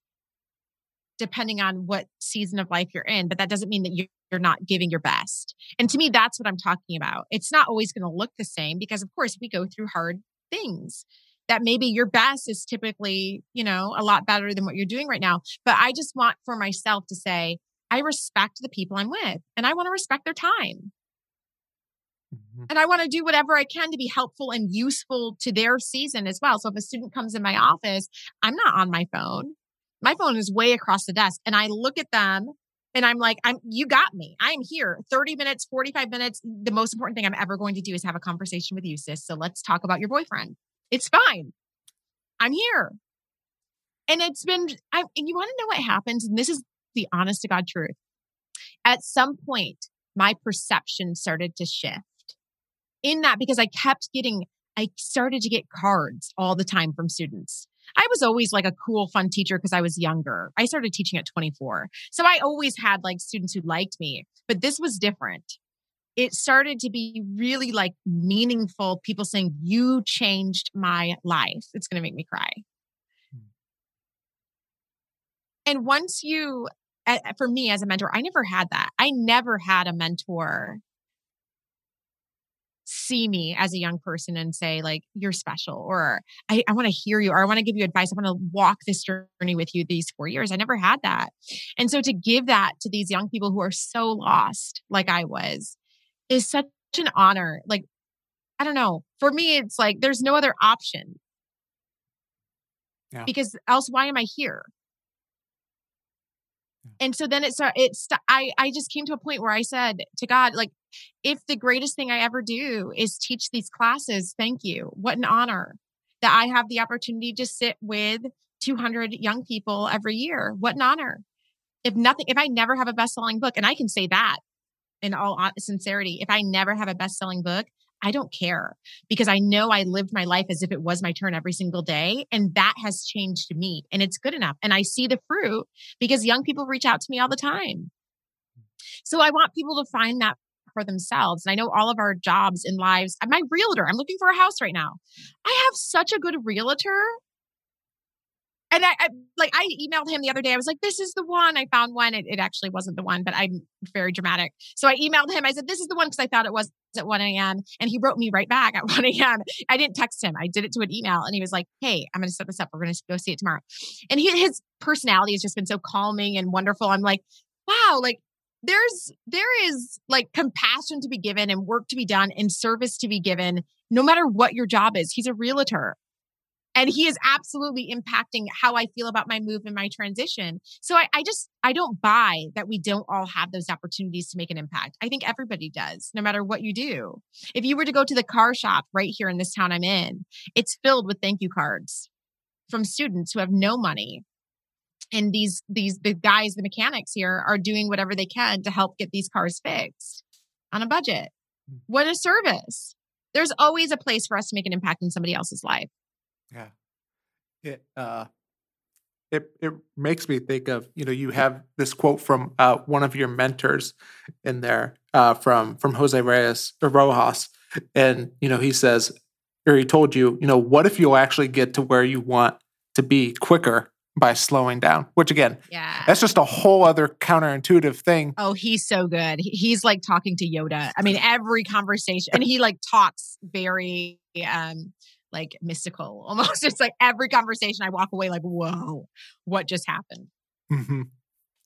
Speaker 2: depending on what season of life you're in but that doesn't mean that you're not giving your best. And to me that's what i'm talking about. It's not always going to look the same because of course we go through hard things that maybe your best is typically you know a lot better than what you're doing right now but i just want for myself to say I respect the people I'm with and I want to respect their time. Mm-hmm. And I want to do whatever I can to be helpful and useful to their season as well. So if a student comes in my office, I'm not on my phone. My phone is way across the desk and I look at them and I'm like, I'm you got me. I am here 30 minutes, 45 minutes. The most important thing I'm ever going to do is have a conversation with you, sis. So let's talk about your boyfriend. It's fine. I'm here. And it's been, I, and you want to know what happens? And this is the honest to God truth. At some point, my perception started to shift in that because I kept getting, I started to get cards all the time from students. I was always like a cool, fun teacher because I was younger. I started teaching at 24. So I always had like students who liked me, but this was different. It started to be really like meaningful people saying, You changed my life. It's going to make me cry. Hmm. And once you for me as a mentor, I never had that. I never had a mentor see me as a young person and say like you're special or i, I want to hear you or i want to give you advice i want to walk this journey with you these four years i never had that and so to give that to these young people who are so lost like i was is such an honor like i don't know for me it's like there's no other option. Yeah. because else why am i here? And so then it started it's i i just came to a point where i said to god like if the greatest thing i ever do is teach these classes thank you. What an honor that i have the opportunity to sit with 200 young people every year. What an honor. If nothing if i never have a best-selling book and i can say that in all sincerity if i never have a best-selling book I don't care because I know I lived my life as if it was my turn every single day. And that has changed me and it's good enough. And I see the fruit because young people reach out to me all the time. So I want people to find that for themselves. And I know all of our jobs and lives. My realtor. I'm looking for a house right now. I have such a good realtor and I, I, like I emailed him the other day. I was like, "This is the one." I found one. It, it actually wasn't the one, but I'm very dramatic. So I emailed him. I said, "This is the one" because I thought it was at 1 a.m. And he wrote me right back at 1 a.m. I didn't text him. I did it to an email, and he was like, "Hey, I'm going to set this up. We're going to go see it tomorrow." And he, his personality has just been so calming and wonderful. I'm like, wow, like there's there is like compassion to be given and work to be done and service to be given no matter what your job is he's a realtor and he is absolutely impacting how i feel about my move and my transition. So I, I, just i don't buy that we don't all have those opportunities to make an impact. I think everybody does no matter what you do. If you were to go to the car shop right here in this town i'm in it's filled with thank you cards from students who have no money. And these these the guys the mechanics here are doing whatever they can to help get these cars fixed on a budget. Hmm. what a service. There's always a place for us to make an impact in somebody else's life
Speaker 1: yeah. It uh it it makes me think of you know you have this quote from uh, one of your mentors in there uh, from from Jose Reyes or Rojas, and you know he says or he told you you know what if you'll actually get to where you want to be quicker by slowing down? Which again
Speaker 2: yeah.
Speaker 1: that's just a whole other counterintuitive thing.
Speaker 2: Oh he's so good. He's like talking to yoda. I mean every conversation and he like talks very um like mystical almost. It's like every conversation I walk away like, whoa, what just happened?
Speaker 1: Mm-hmm.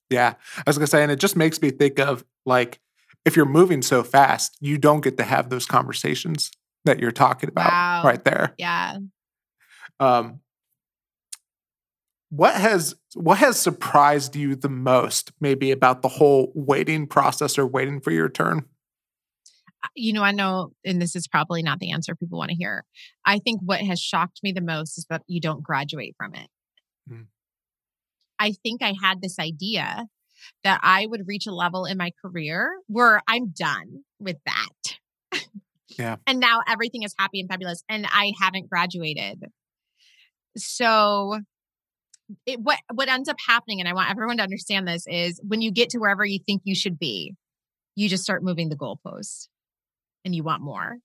Speaker 1: Yeah. I was going to say, and it just makes me think of like, if you're moving so fast, you don't get to have those conversations that you're talking about wow. right there.
Speaker 2: Yeah. Um,
Speaker 1: what has what has surprised you the most maybe about the whole waiting process or waiting for your turn
Speaker 2: you know, I know, and this is probably not the answer people want to hear. I think what has shocked me the most is that you don't graduate from it. Mm. I think I had this idea that I would reach a level in my career where I'm done with that.
Speaker 1: Yeah.
Speaker 2: and now everything is happy and fabulous, and I haven't graduated. So, it, what what ends up happening, and I want everyone to understand this, is when you get to wherever you think you should be, you just start moving the goalposts and you want more.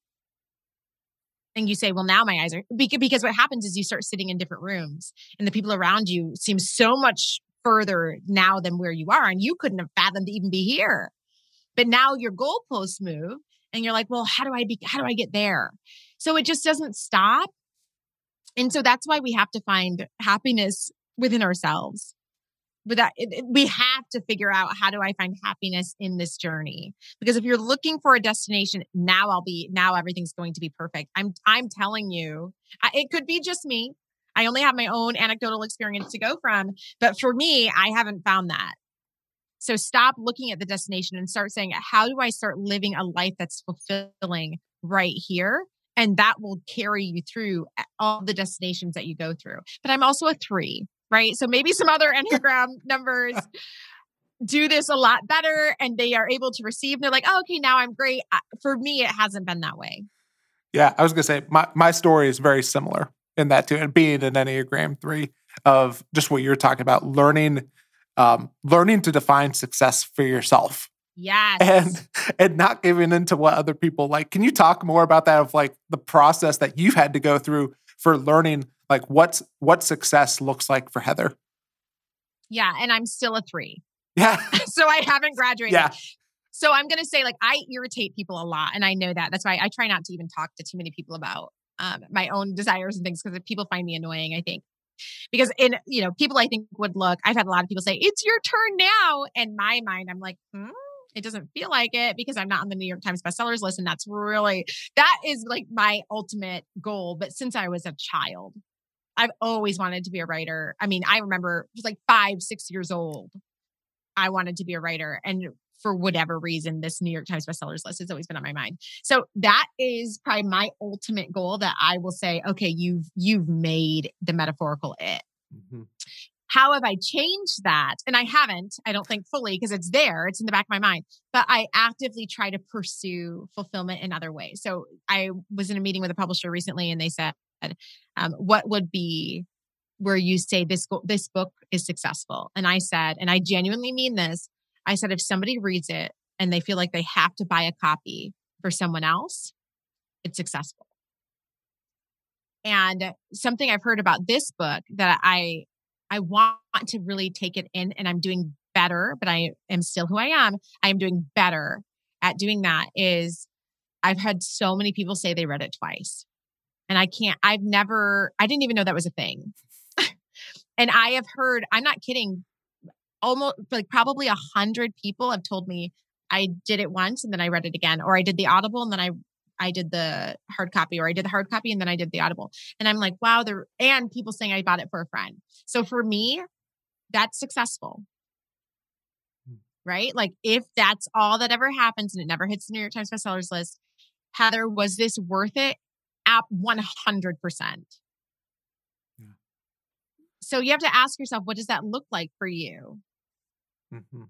Speaker 2: And you say, well, now my eyes are because what happens is you start sitting in different rooms and the people around you seem so much further now than where you are. And you couldn't have fathomed to even be here. But now your goalposts move and you're like, well, how do I be, how do I get there? So it just doesn't stop. And so that's why we have to find happiness within ourselves but that it, it, we have to figure out how do I find happiness in this journey? Because if you're looking for a destination, now I'll be now everything's going to be perfect. I'm I'm telling you, I, it could be just me. I only have my own anecdotal experience to go from, but for me, I haven't found that. So stop looking at the destination and start saying, how do I start living a life that's fulfilling right here? And that will carry you through eh, all the destinations that you go through. But I'm also a three right? So maybe some other Enneagram numbers do this a lot better and they are able to receive. They're like, oh, okay, now I'm great. For me, it hasn't been that way.
Speaker 1: Yeah, I was gonna say my, my story is very similar in that too, and being an Enneagram three of just what you're talking about, learning, um, learning to define success for yourself.
Speaker 2: Yes.
Speaker 1: And and not giving into what other people like. Can you talk more about that of like the process that you've had to go through for learning like what's what success looks like for Heather.
Speaker 2: Yeah, and I'm still a 3.
Speaker 1: Yeah.
Speaker 2: so I haven't graduated.
Speaker 1: Yeah.
Speaker 2: So I'm going to say like I irritate people a lot and I know that. That's why I try not to even talk to too many people about um, my own desires and things because if people find me annoying, I think. Because in, you know, people I think would look, I've had a lot of people say, it's your turn now. In my mind, I'm like, hmm, it doesn't feel like it because I'm not on the New York Times bestsellers list. And that's really, that is like my ultimate goal. But since I was a child, I've always wanted to be a writer. I mean, I remember it was like five, six years old. I wanted to be a writer. And for whatever reason, this New York Times bestsellers list has always been on my mind. So that is probably my ultimate goal that I will say, okay, you've you've made the metaphorical it. Mm-hmm. How have I changed that? And I haven't, I don't think fully because it's there, it's in the back of my mind, but I actively try to pursue fulfillment in other ways. So I was in a meeting with a publisher recently and they said, um, what would be where you say this this book is successful? And i said and i genuinely mean this i said if somebody reads it and they feel like they have to buy a copy for someone else it's successful. And something i've heard about this book that i i want to really take it in and i'm doing better but i am still who i am i am doing better at doing that is i've had so many people say they read it twice and I can't, I've never, I didn't even know that was a thing. and I have heard, I'm not kidding, almost like probably a hundred people have told me I did it once and then I read it again, or I did the audible and then I I did the hard copy, or I did the hard copy and then I did the audible. And I'm like, wow, there and people saying I bought it for a friend. So for me, that's successful. Hmm. Right? Like if that's all that ever happens and it never hits the New York Times bestsellers list, Heather, was this worth it? App 100%. Yeah. So you have to ask yourself, what does that look like for you?
Speaker 1: Mm-hmm.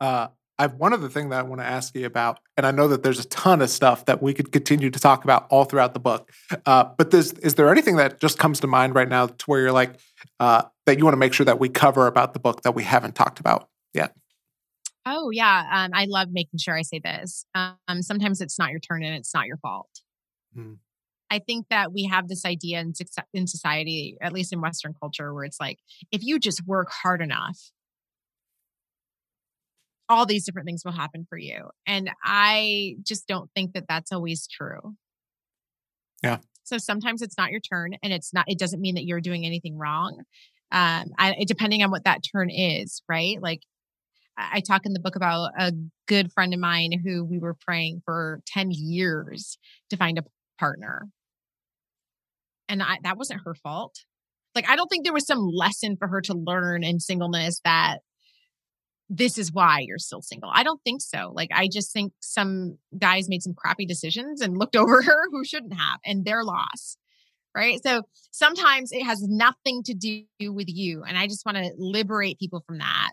Speaker 1: Uh, I have one other thing that I want to ask you about, and I know that there's a ton of stuff that we could continue to talk about all throughout the book. Uh, but is there anything that just comes to mind right now to where you're like uh, that you want to make sure that we cover about the book that we haven't talked about yet?
Speaker 2: Oh yeah, um, I love making sure I say this. Um, sometimes it's not your turn and it's not your fault. Hmm. I think that we have this idea in, in society, at least in Western culture, where it's like if you just work hard enough, all these different things will happen for you. And I just don't think that that's always true.
Speaker 1: Yeah.
Speaker 2: So sometimes it's not your turn and it's not, it doesn't mean that you're doing anything wrong. Um, I, depending on what that turn is, right? Like I talk in the book about a good friend of mine who we were praying for 10 years to find a partner. And I, that wasn't her fault. Like, I don't think there was some lesson for her to learn in singleness that this is why you're still single. I don't think so. Like, I just think some guys made some crappy decisions and looked over her who shouldn't have, and their loss. Right. So sometimes it has nothing to do with you. And I just want to liberate people from that.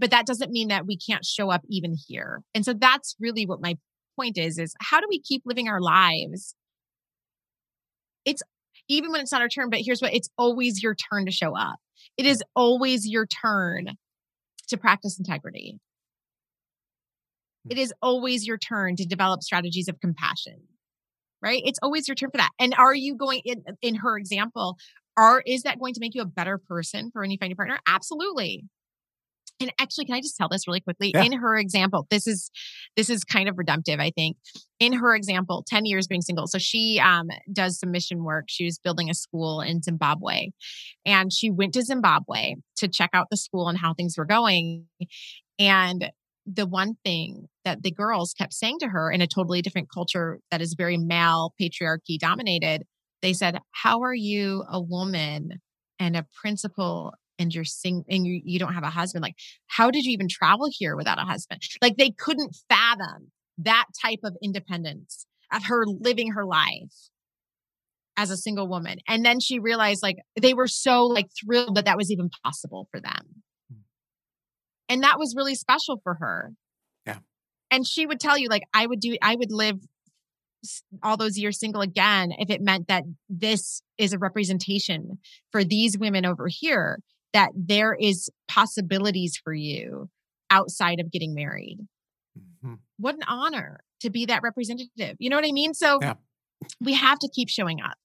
Speaker 2: But that doesn't mean that we can't show up even here. And so that's really what my point is is how do we keep living our lives? It's even when it's not our turn, but here's what it's always your turn to show up. It is always your turn to practice integrity. It hmm. is always your turn to develop strategies of compassion. Right? It's always your turn for that. And are you going in in her example, are is that going to make you a better person for when you find your partner? Absolutely and actually can i just tell this really quickly? Yeah. in her example this is this is kind of redemptive i think. In her example 10 years being single so she um, does some mission work. She was building a school in zimbabwe and she went to zimbabwe to check out the school and how things were going and the one thing that the girls kept saying to her in a totally different culture that is very male patriarchy dominated they said how are you a woman and a principal and you're sing and you, you don't have a husband like how did you even travel here without a husband? Like they couldn't fathom that type of independence of her living her life as a single woman and then she realized like they were so like thrilled that that was even possible for them. Hmm. and that was really special for her.
Speaker 1: Yeah.
Speaker 2: And she would tell you like i would do i would live all those years single again if it meant that this is a representation for these women over here that there is possibilities for you outside of getting married. Mm-hmm. What an honor to be that representative. You know what I mean? So yeah. we have to keep showing up.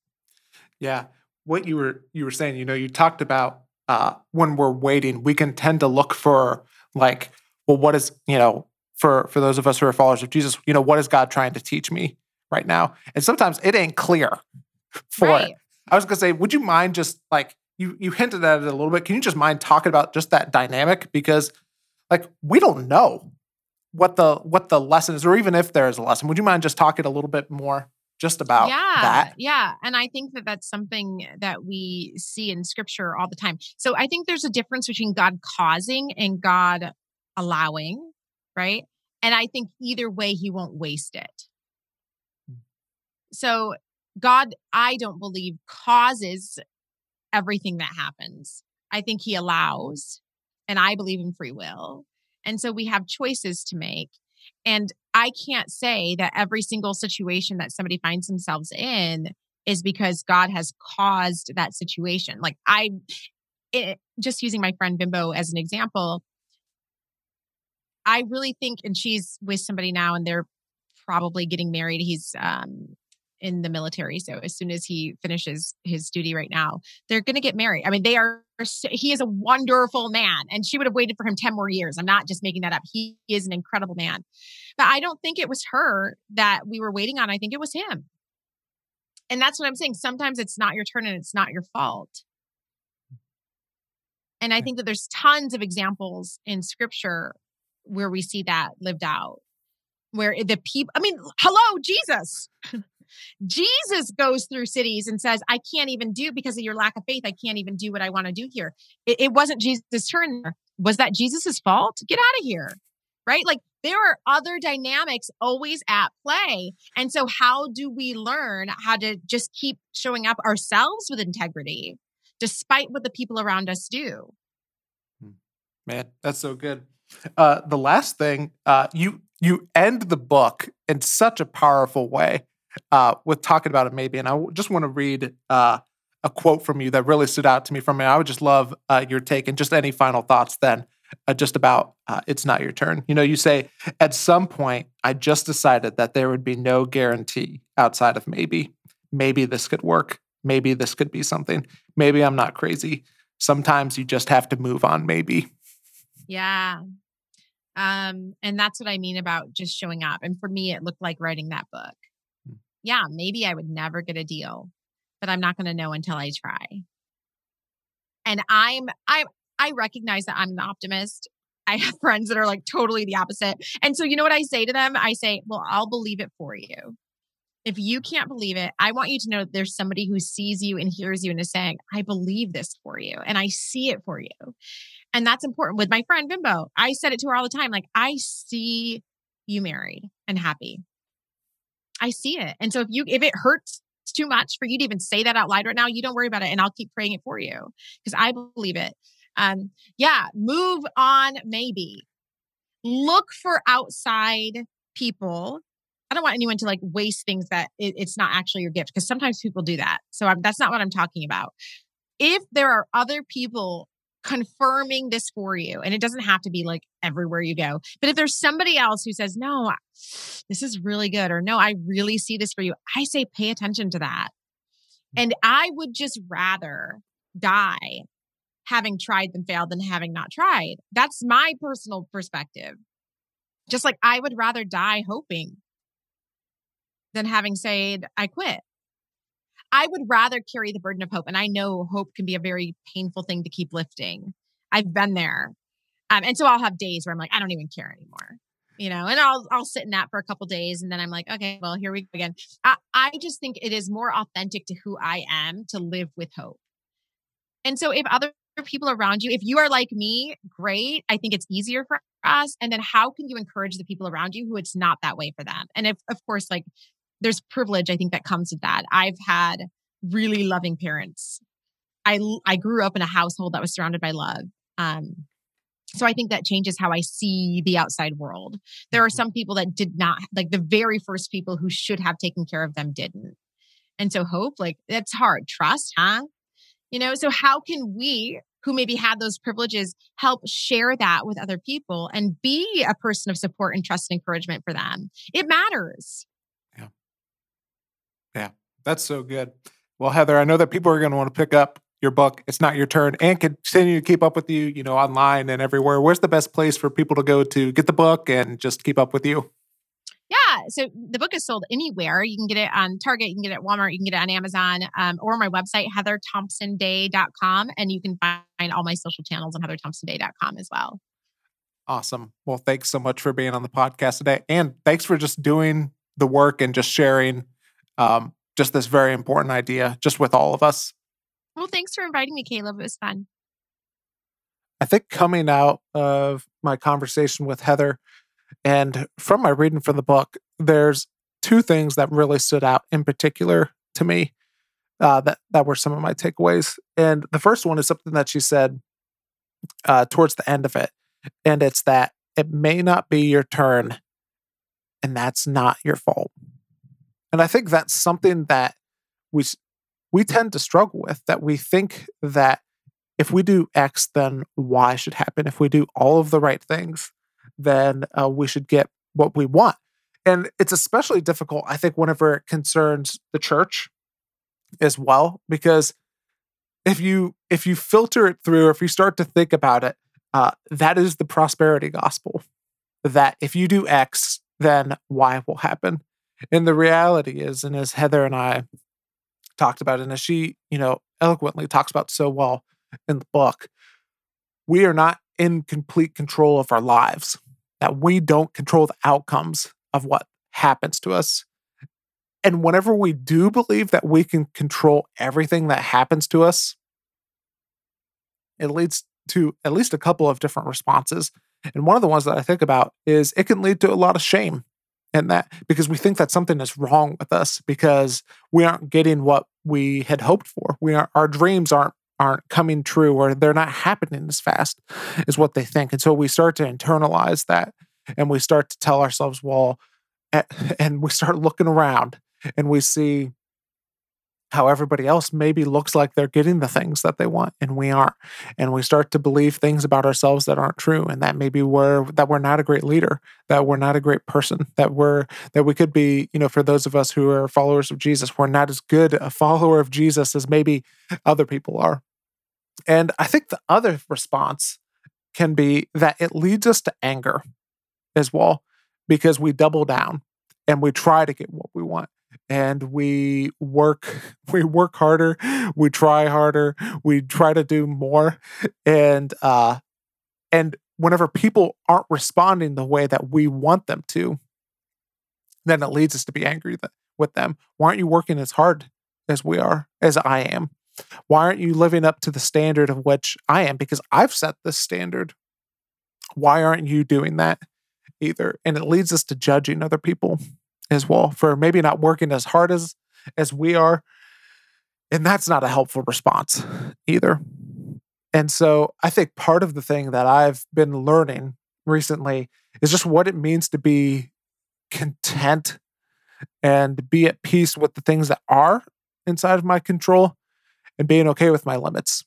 Speaker 1: Yeah. What you were you were saying, you know, you talked about uh when we're waiting, we can tend to look for like, well, what is, you know, for for those of us who are followers of Jesus, you know, what is God trying to teach me right now? And sometimes it ain't clear for right. it. I was gonna say, would you mind just like you you hinted at it a little bit. Can you just mind talking about just that dynamic because like we don't know what the what the lesson is or even if there is a lesson. Would you mind just talking a little bit more just about
Speaker 2: yeah,
Speaker 1: that?
Speaker 2: Yeah, and I think that that's something that we see in scripture all the time. So I think there's a difference between God causing and God allowing, right? And I think either way he won't waste it. Hmm. So God, I don't believe causes everything that happens. I think he allows, and I believe in free will. And so we have choices to make. And I can't say that every single situation that somebody finds themselves in is because God has caused that situation. Like I, it, just using my friend Bimbo as an example, I really think, and she's with somebody now, and they're probably getting married. He's um, in the military. So as soon as he finishes his duty right now, they're going to get married. I mean, they are, he is a wonderful man and she would have waited for him 10 more years. I'm not just making that up. He is an incredible man. But I don't think it was her that we were waiting on. I think it was him. And that's what I'm saying. Sometimes it's not your turn and it's not your fault. And I think that there's tons of examples in scripture where we see that lived out where the people i mean hello jesus Jesus goes through cities and says, I can't even do because of your lack of faith. I can't even do what I want to do here. It, it wasn't Jesus' turn. Was that Jesus's fault? Get out of here. Right? Like there are other dynamics always at play. And so, how do we learn how to just keep showing up ourselves with integrity despite what the people around us do?
Speaker 1: Hmm. Man, that's so good. Uh, the last thing, uh, you you end the book in such a powerful way uh, with talking about it, maybe. And I just want to read uh, a quote from you that really stood out to me from it. I would just love uh, your take and just any final thoughts then, uh, just about it's not your turn. You know, you say, at some point, I just decided that there would be no guarantee outside of maybe. Maybe this could work. Maybe this could be something. Maybe I'm not crazy. Sometimes you just have to move on, maybe.
Speaker 2: Yeah. Um, and that's what I mean about just showing up. And for me, it looked like writing that book. Yeah, maybe I would never get a deal, but I'm not going to know until I try. And I'm I I recognize that I'm an optimist. I have friends that are like totally the opposite. And so you know what I say to them? I say, "Well, I'll believe it for you." If you can't believe it, I want you to know that there's somebody who sees you and hears you and is saying, I believe this for you and I see it for you. And that's important with my friend Bimbo. I said it to her all the time like, I see you married and happy. I see it. And so if you, if it hurts too much for you to even say that out loud right now, you don't worry about it and I'll keep praying it for you because I believe it. Um, yeah, move on, maybe. Look for outside people. I don't want anyone to like waste things that it, it's not actually your gift because sometimes people do that. So I'm, that's not what I'm talking about. If there are other people confirming this for you. And it doesn't have to be like everywhere you go. But if there's somebody else who says, no, this is really good, or no, I really see this for you, I say pay attention to that. Mm. And I would just rather die having tried than failed than having not tried. That's my personal perspective. Just like I would rather die hoping than having said, I quit. I would rather carry the burden of hope. And I know hope can be a very painful thing to keep lifting. I've been there. Um, and so I'll have days where I'm like, I don't even care anymore. You know, and I'll I'll sit in that for a couple days and then I'm like, okay, well, here we go again. I, I just think it is more authentic to who I am to live with hope. And so if other people around you, if you are like me, great. I think it's easier for us. And then how can you encourage the people around you who it's not that way for them? And if of course, like there's privilege I think that comes with that. I've had really loving parents. I I grew up in a household that was surrounded by love. Um, so I think that changes how I see the outside world. There are mm-hmm. some people that did not like the very first people who should have taken care of them didn't. And so hope like that's hard. Trust, huh? You know, so how can we who maybe had those privileges help share that with other people and be a person of support and trust and encouragement for them? It matters.
Speaker 1: That's so good. Well, Heather, I know that people are going to want to pick up your book. It's not your turn, and continue to keep up with you, you know, online and everywhere. Where's the best place for people to go to get the book and just keep up with you?
Speaker 2: Yeah, so the book is sold anywhere. You can get it on Target, you can get it at Walmart, you can get it on Amazon, um, or my website, heatherthompsonday.com. And you can find all my social channels on heatherthompsonday.com as well.
Speaker 1: Awesome. Well, thanks so much for being on the podcast today. And thanks for just doing the work and just sharing um, just this very important idea just with all of us.
Speaker 2: Well, thanks for inviting me, Caleb. It was fun.
Speaker 1: I think coming out of my conversation with Heather and from my reading from the book, there's two things that really stood out in particular to me uh, that that were some of my takeaways. And the first one is something that she said uh, towards the end of it, and it's that it may not be your turn, and that's not your fault. And I think that's something that we we tend to struggle with that we think that if we do X, then Y should happen. If we do all of the right things, then uh, we should get what we want. And it's especially difficult, I think, whenever it concerns the church as well, because if you if you filter it through, if you start to think about it, uh, that is the prosperity gospel. That if you do X, then Y will happen. And the reality is, and as Heather and I talked about, and as she, you know, eloquently talks about so well in the book, we are not in complete control of our lives, that we don't control the outcomes of what happens to us. And whenever we do believe that we can control everything that happens to us, it leads to at least a couple of different responses. And one of the ones that I think about is it can lead to a lot of shame and that because we think that something is wrong with us because we aren't getting what we had hoped for we are our dreams aren't aren't coming true or they're not happening as fast as what they think. And so we start to internalize that and we start to tell ourselves, well, and we start looking around and we see how everybody else maybe looks like they're getting the things that they want and we aren't and we start to believe things about ourselves that aren't true and that maybe we're that we're not a great leader that we're not a great person that we're that we could be you know for those of us who are followers of jesus we're not as good a follower of jesus as maybe other people are. And i think the other response can be that it leads us to anger as well because we double down and we try to get what we want and we work we work harder we try harder we try to do more and uh and whenever people aren't responding the way that we want them to then it leads us to be angry with them. Why aren't you working as hard as we are as i am? Why aren't you living up to the standard of which i am? Because i've set this standard. Why aren't you doing that either? And it leads us to judging other people as well for maybe not working as hard as as we are. And that's not a helpful response either. And so i think part of the thing that i've been learning recently is just what it means to be content and be at peace with the things that are inside of my control and being okay with my limits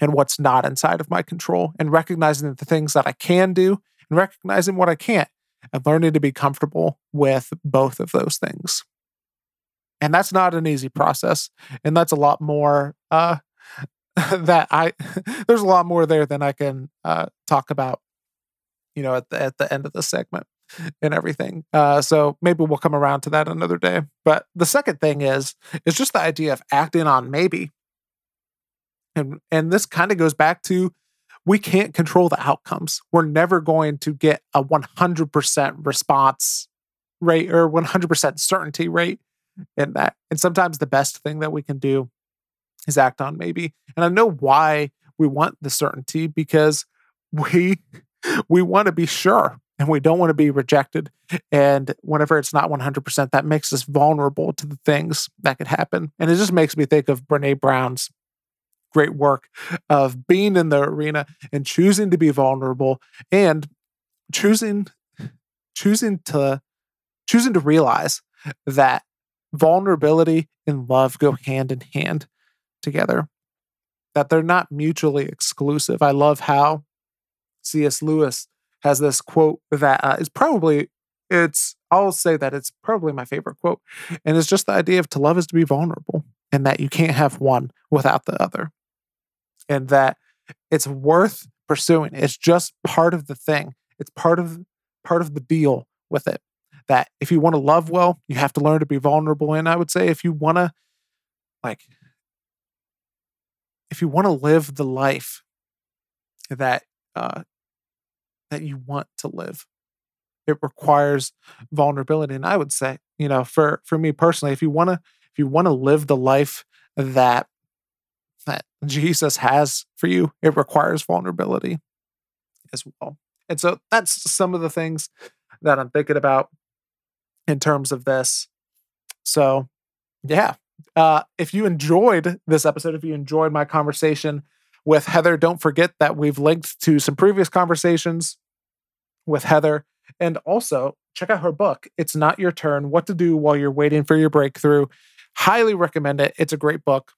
Speaker 1: and what's not inside of my control and recognizing the things that I can do and recognizing what I can't and learning to be comfortable with both of those things. And that's not an easy process. And that's a lot more uh, that I, there's a lot more there than I can uh, talk about, you know, at the, at the end of the segment and everything. Uh, so maybe we'll come around to that another day. But the second thing is, is just the idea of acting on maybe. And, and this kind of goes back to we can't control the outcomes. We're never going to get a 100% response rate or 100% certainty rate in that. And sometimes the best thing that we can do is act on maybe. And I know why we want the certainty because we we want to be sure and we don't want to be rejected. And whenever it's not 100%, that makes us vulnerable to the things that could happen. And it just makes me think of Brene Brown's great work of being in the arena and choosing to be vulnerable and choosing choosing to choosing to realize that vulnerability and love go hand in hand together that they're not mutually exclusive. I love how cs lewis has this quote that uh, is probably it's i'll say that it's probably my favorite quote and it's just the idea of to love is to be vulnerable and that you can't have one without the other and that it's worth pursuing. It's just part of the thing. It's part of part of the deal with it. That if you want to love well, you have to learn to be vulnerable. And I would say if you want to like if you want to live the life that uh that you want to live, it requires vulnerability. And I would say, you know, for for me personally, if you want to if you want to live the life that that Jesus has for you, it requires vulnerability as well. And so that's some of the things that I'm thinking about in terms of this. So, yeah. Uh, if you enjoyed this episode, if you enjoyed my conversation with Heather, don't forget that we've linked to some previous conversations with Heather. And also check out her book, It's Not Your Turn What to Do While You're Waiting for Your Breakthrough. Highly recommend it. It's a great book.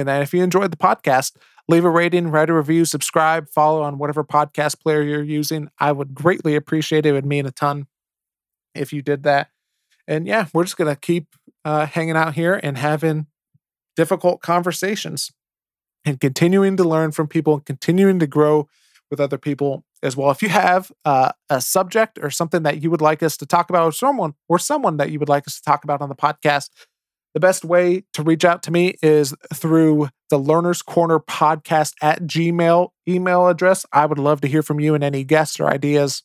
Speaker 1: And then if you enjoyed the podcast, leave a rating, write a review, subscribe, follow on whatever podcast player you're using. I would greatly appreciate it. It would mean a ton if you did that. And yeah, we're just going to keep uh, hanging out here and having difficult conversations and continuing to learn from people and continuing to grow with other people as well. If you have uh, a subject or something that you would like us to talk about, or someone or someone that you would like us to talk about on the podcast, the best way to reach out to me is through the Learners Corner podcast at Gmail email address. I would love to hear from you and any guests or ideas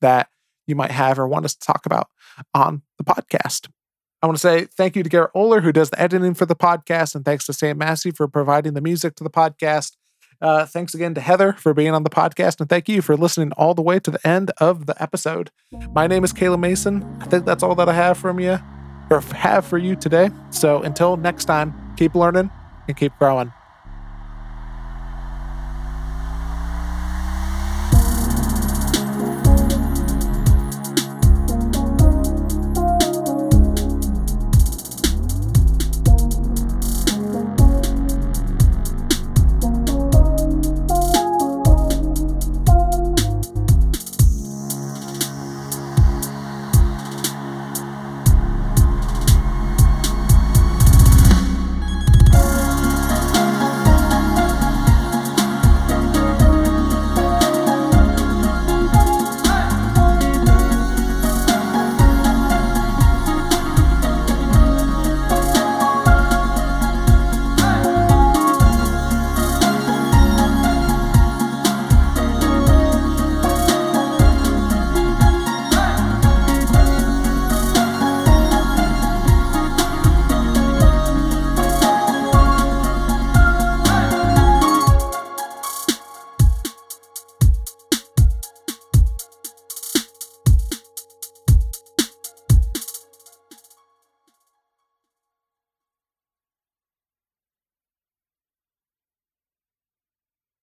Speaker 1: that you might have or want us to talk about on the podcast. I want to say thank you to Garrett Oler, who does the editing for the podcast, and thanks to Sam Massey for providing the music to the podcast. Uh, thanks again to Heather for being on the podcast, and thank you for listening all the way to the end of the episode. My name is Caleb Mason. I think that's all that I have from you or have for you today. So until next time, keep learning and keep growing.